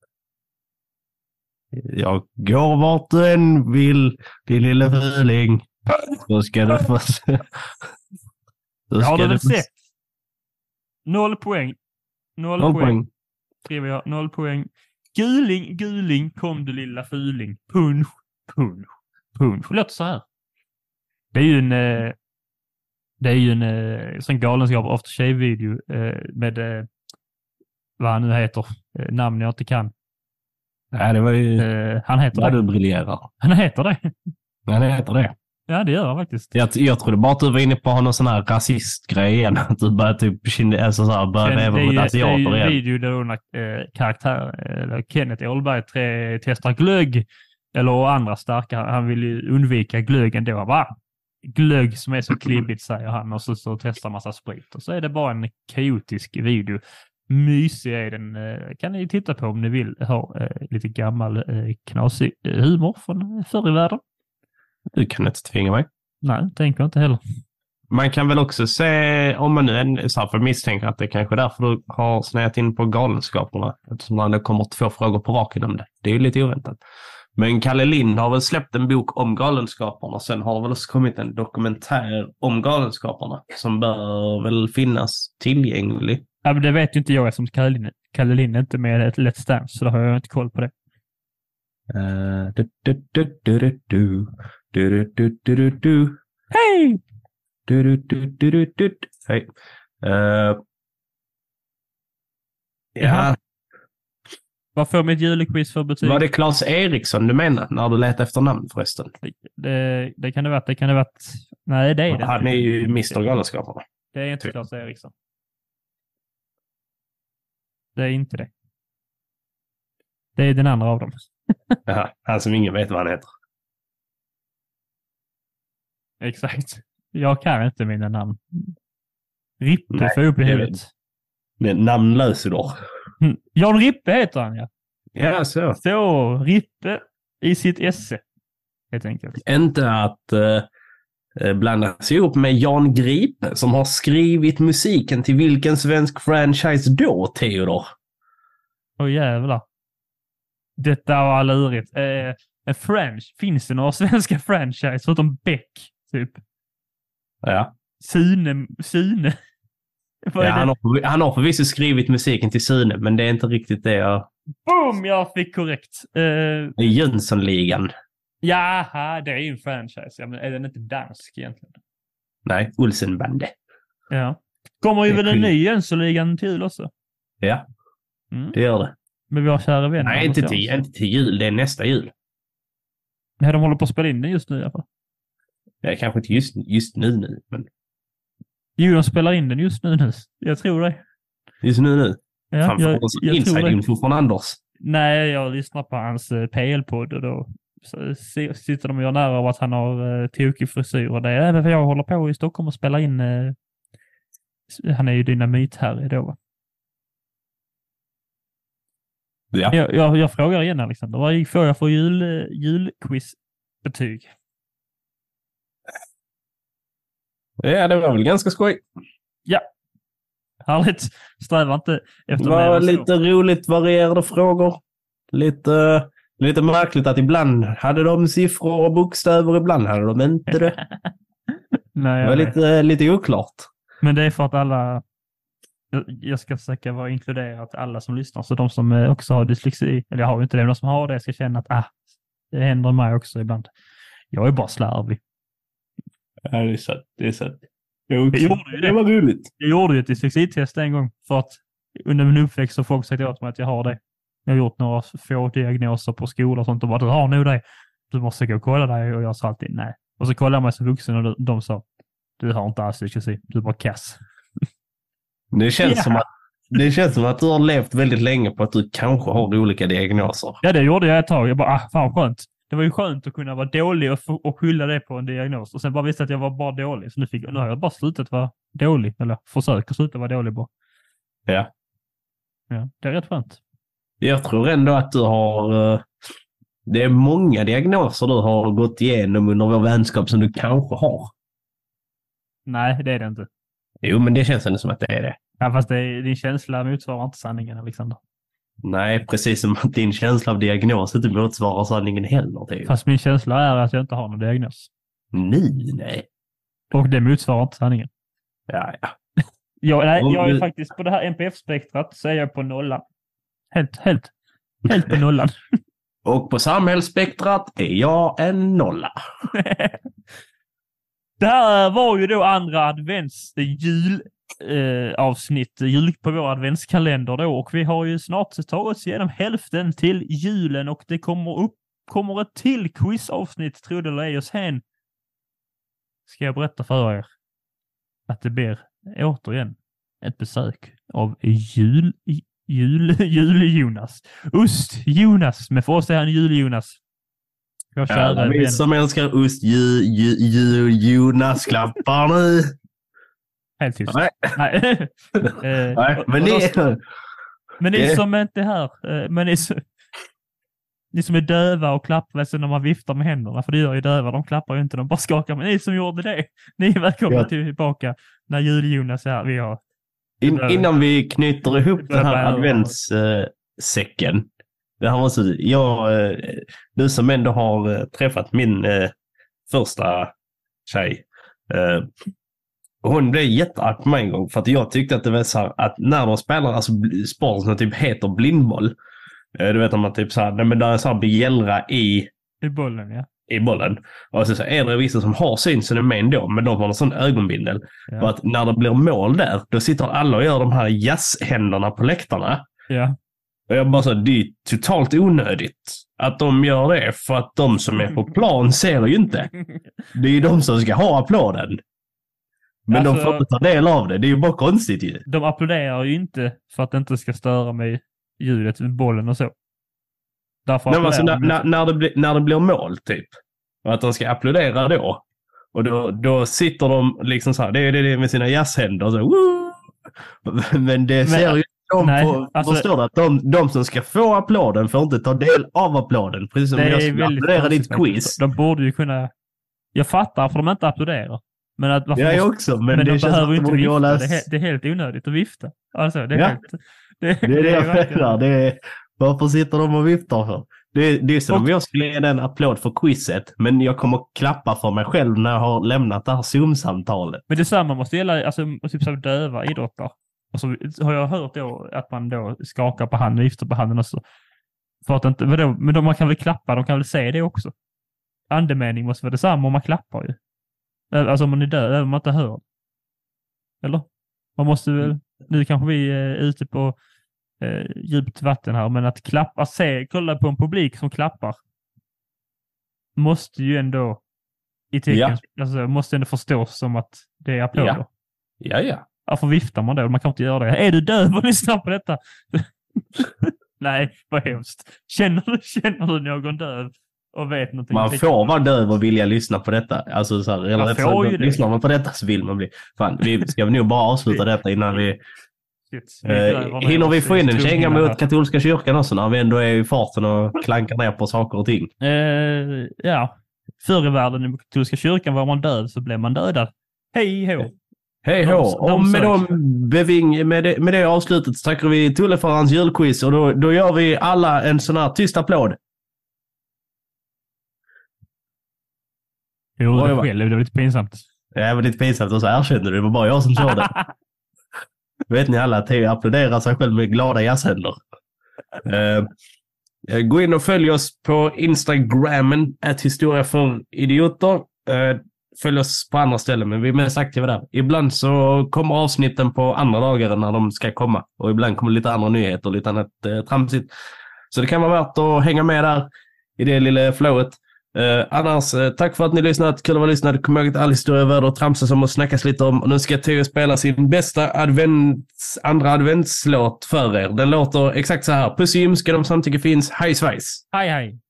Jag går vart du än vill, din lilla fuling. Då ska du få se. Då ska du få se. Noll poäng. Noll, Noll poäng. poäng. Skriver jag. Noll poäng. Guling, guling, kom du lilla fuling. Punsch, punsch, punsch. Det låter så här. Det är ju en, eh, det är ju en eh, sån galenskap after shave-video eh, med eh, vad han nu heter. Eh, namn jag inte kan. Ja, det var ju... Eh, han heter Där det. du briljerar. Han heter det. Ja, det heter det. Ja, det gör han faktiskt. Jag, jag trodde bara att du var inne på någon sån här rasistgrej igen. Att du började typ alltså så här, började är mot ju, det är asiater ju en igen. video där eh, karaktär, eller Kenneth Åhlberg tre, testar glögg. Eller andra starka. Han vill ju undvika glöggen då. Bara, "Ah, glögg som är så klibbigt säger han och så, så testar massa sprit. Och så är det bara en kaotisk video. Mysig är den. Eh, kan ni titta på om ni vill ha eh, lite gammal eh, knasig humor från förr i världen. Du kan inte tvinga mig. Nej, tänker jag inte heller. Man kan väl också se, om man nu är så här, för misstänker att det kanske är därför du har snöat in på galenskaperna. Eftersom det kommer två frågor på raken om det. Det är ju lite oväntat. Men Kalle Lind har väl släppt en bok om galenskaperna. Sen har det väl också kommit en dokumentär om galenskaperna som bör väl finnas tillgänglig. Ja, men det vet ju inte jag eftersom Kalle Lind, Kalle Lind är inte med i ett Let's Dance, så då har jag inte koll på det. Uh. Hej! Hej. Eh, ja. Vad får mitt julequiz för betyg? var det Claes Eriksson du menade när du letade efter namn förresten? Det, det kan det vara. Det kan det vara. Nej, det är det Han är ju Mr Galenskaparna. Det är inte Typ. Claes Eriksson. Det är inte det. Det är den andra av dem. Jaha, han som ingen vet vad han heter. Exakt. Jag kan inte mina namn. Rippe får upp i huvudet. Det är namnlös då. Mm. Jan Rippe heter han ja. Ja, så. Så, Rippe i sitt esse. Helt enkelt. Inte att eh, eh, blandas ihop med Jan Gripe som har skrivit musiken till vilken svensk franchise då, Theodor? Åh jävlar. Detta var lurigt. Eh, en French. Finns det några svenska franchise förutom Beck? Typ. Ja. Sune. Sune. Ja han, har, han har förvisso skrivit musiken till Sune, men det är inte riktigt det jag... Boom! Jag fick korrekt. Är Jönssonligan. jaha, det är ju en franchise. Ja, men är den inte dansk egentligen? Nej, Olsenbande. Ja. Kommer ju väl en ny Jönssonligan till jul också? Ja, Mm. det gör det. Med vår kära vän. Nej, inte till, inte till jul. Det är nästa jul. Nej, de håller på att spela in den just nu i alla fall. Det är kanske inte just, just nu nu, men Jo, de spelar in den just nu. nu. Jag tror det. just nu nu. Ja, Fan, jag, jag inside-info från Anders. Nej, jag lyssnar på hans eh, PL-podd och då sitter de och gör nära av att han har uh, tokig frisyr. Och det är även för jag håller på i Stockholm och spelar in. eh, han är ju dynamit här då. va? Ja. Jag, jag, jag frågar igen Alexander, vad får jag för jul, eh, julquizbetyg? Ja, det var väl ganska skoj. Härligt. Sträva inte efter Det mer var än så. lite roligt varierade frågor. Lite, lite märkligt att ibland hade de siffror och bokstäver, ibland hade de inte det. Nej, Det var lite, lite oklart. Men det är för att alla jag, ska försöka vara inkluderat alla som lyssnar, så de som eh, också har dyslexi, eller jag har ju inte det, men de som har det ska känna att ah, det händer mig också ibland. Jag är bara slarvig. Ja, det är sant. Det är sant. Jag gjorde ju det. det var roligt. Jag gjorde ju ett dyslexitest en gång för att under min uppväxt har folk sagt åt mig att jag har det. Jag har gjort några få diagnoser på skola och sånt och bara du har nog det. Du måste gå och kolla dig och jag sa alltid nej. Och så kollade jag mig som vuxen och de, sa du har inte alls dyslexi, du är bara kass. Det känns, Ja. som att, det känns som att du har levt väldigt länge på att du kanske har olika diagnoser. Ja, det gjorde jag ett tag. Jag bara, ah, fan skönt. Det var ju skönt att kunna vara dålig och, och skylla det på en diagnos. Och sen bara visste att jag var bara dålig. Så nu, fick, nu har jag bara slutat vara dålig. Eller försöker sluta vara dålig bara. Ja. Ja, det är rätt skönt. Jag tror ändå att du har... eh, Det är många diagnoser du har gått igenom under vår vänskap som du kanske har. Nej, det är det inte. Jo, men det känns ändå som att det är det. Ja, fast det är, din känsla motsvarar inte sanningen, Alexander. Nej, precis som att din känsla av diagnos inte motsvarar sanningen heller. Typ. Fast min känsla är att jag inte har någon diagnos. Nej, nej. Och det motsvarar inte sanningen. Ja, ja. Jag, nej, jag är faktiskt på det här NPF-spektrat så är jag på nollan. Helt, helt, helt på nollan. Och på samhällsspektrat är jag en nolla. Det här var ju då andra advents jul eh, avsnitt jul på vår adventskalender då och vi har ju snart tagit oss igenom hälften till julen och det kommer upp kommer ett till quizavsnitt, tro det eller ej, och sen ska jag berätta för er att det blir återigen ett besök av jul, jul, jul-Jonas. Ost-Jonas, men för oss är han jul-Jonas. Vår kära vi vän. som älskar ost, ju, ju, ju, Jonas klappar nu. Helt tyst. Nej, Nej. Eh, nej, men då- det... Men ni som inte är här, eh, men ni, som- ni som är döva och klappar så när man viftar med händerna, för det gör ju döva, de klappar ju inte, de bara skakar. Men ni som gjorde det, ni är välkomna Ja. tillbaka när jul-Jonas är här. Vi har, In, innan vi knyter ihop den här adventssäcken. Det här var så, jag, eh, du som ändå har träffat min eh, första tjej. Eh, hon blev jättearg på mig en gång för att jag tyckte att det var så här att när de spelar alltså sport som typ heter blindboll. Eh, du vet när man typ så här, nej, men där är så här bjällra i i bollen, ja. i bollen. Och så, så är det vissa som har syn som är med ändå, men de har en sån ögonbindel. Ja. För att när det blir mål där, då sitter alla och gör de här jazzhänderna på läktarna. ja. Och jag bara så, det är totalt onödigt att de gör det, för att de som är på plan ser ju inte. Det är ju de som ska ha applåden. Men de Alltså- får inte ta del av det. Det är ju bara konstigt ju. De applåderar ju inte för att det inte ska störa med ljudet bollen och så. Därför Nej, alltså, när, de när, när, det blir, när det blir mål, typ. Och att de ska applådera då. Och då, då sitter de liksom så här, det är det, det med sina jazzhänder. Så, Woo! Men det ser ju de nej, på, alltså- förstår du? Att de, de som ska få applåden får inte ta del av applåden. Precis som jag skulle applådera ditt quiz. De borde ju kunna... Jag fattar för de inte applåderar. Men att varför Jag måste- också, men, Men, det de känns behöver inte vifta. Det är, det är helt onödigt att vifta. Alltså, det är Ja. helt... Det, Det är det jag menar. Det är, varför sitter de och viftar för? Det, det är som om jag skulle ge den en applåd för quizet, men jag kommer klappa för mig själv när jag har lämnat det här Zoom-samtalet. Men detsamma måste gälla alltså, typ som döva idrottare. Och så har jag hört då att man då skakar på handen, viftar på handen också. För att inte, vadå, men då, man kan väl klappa, de kan väl se det också. Andemening måste vara detsamma om man klappar ju. Alltså om man är död, även om man inte hör. Eller? Man måste väl, nu kanske vi är ute på eh, djupt vatten här, men att klappa, se, kolla på en publik som klappar. Måste ju ändå i tecken, Ja. alltså måste ändå förstås som att det är applåder. Ja. Ja, ja. Varför viftar man då? Man kan inte göra det. Är du döv och lyssnar på detta? Nej, vad hemskt. Känner du, känner du någon döv och vet någonting? Man får vara döv och vilja lyssna på detta. Alltså, så här, eller Man får ju lyssnar man på detta så vill man bli... Fan, vi ska nog bara avsluta detta innan vi... Shit, Eh, hinner vi få in en känga mot katolska kyrkan också när vi ändå är i farten och klankar ner på saker och ting? Eh, ja, förr i världen i katolska kyrkan var man döv så blev man dödad. Hej hå! Hej De- hå! Och med, sök. de beving, med, det, med det avslutet så tackar vi Tulle för hans julquiz och då, då gör vi alla en sån här tyst applåd. Jo, Oj, det själv, det var lite pinsamt. Det var lite pinsamt och så erkände du, det var bara jag som körde. vet ni alla att Theo applåderar sig själv med glada jazzhänder. Uh, gå in och följ oss på Instagrammen, att historia för idioter. Uh, följ oss på andra ställen, men vi är mest aktiva där. Ibland så kommer avsnitten på andra dagar när de ska komma. Och ibland kommer lite andra nyheter, lite annat uh, tramsigt. Så det kan vara värt att hänga med där i det lilla flowet. Eh, annars, eh, tack för att ni lyssnat. Kul att vara lyssnad. Kom ihåg att all historia är värd att tramsas som och snackas lite om. Och nu ska Theo spela sin bästa advents, andra adventslåt för er. Den låter exakt så här. Puss i ska de samtycke finns. Hej svejs! Hej hej!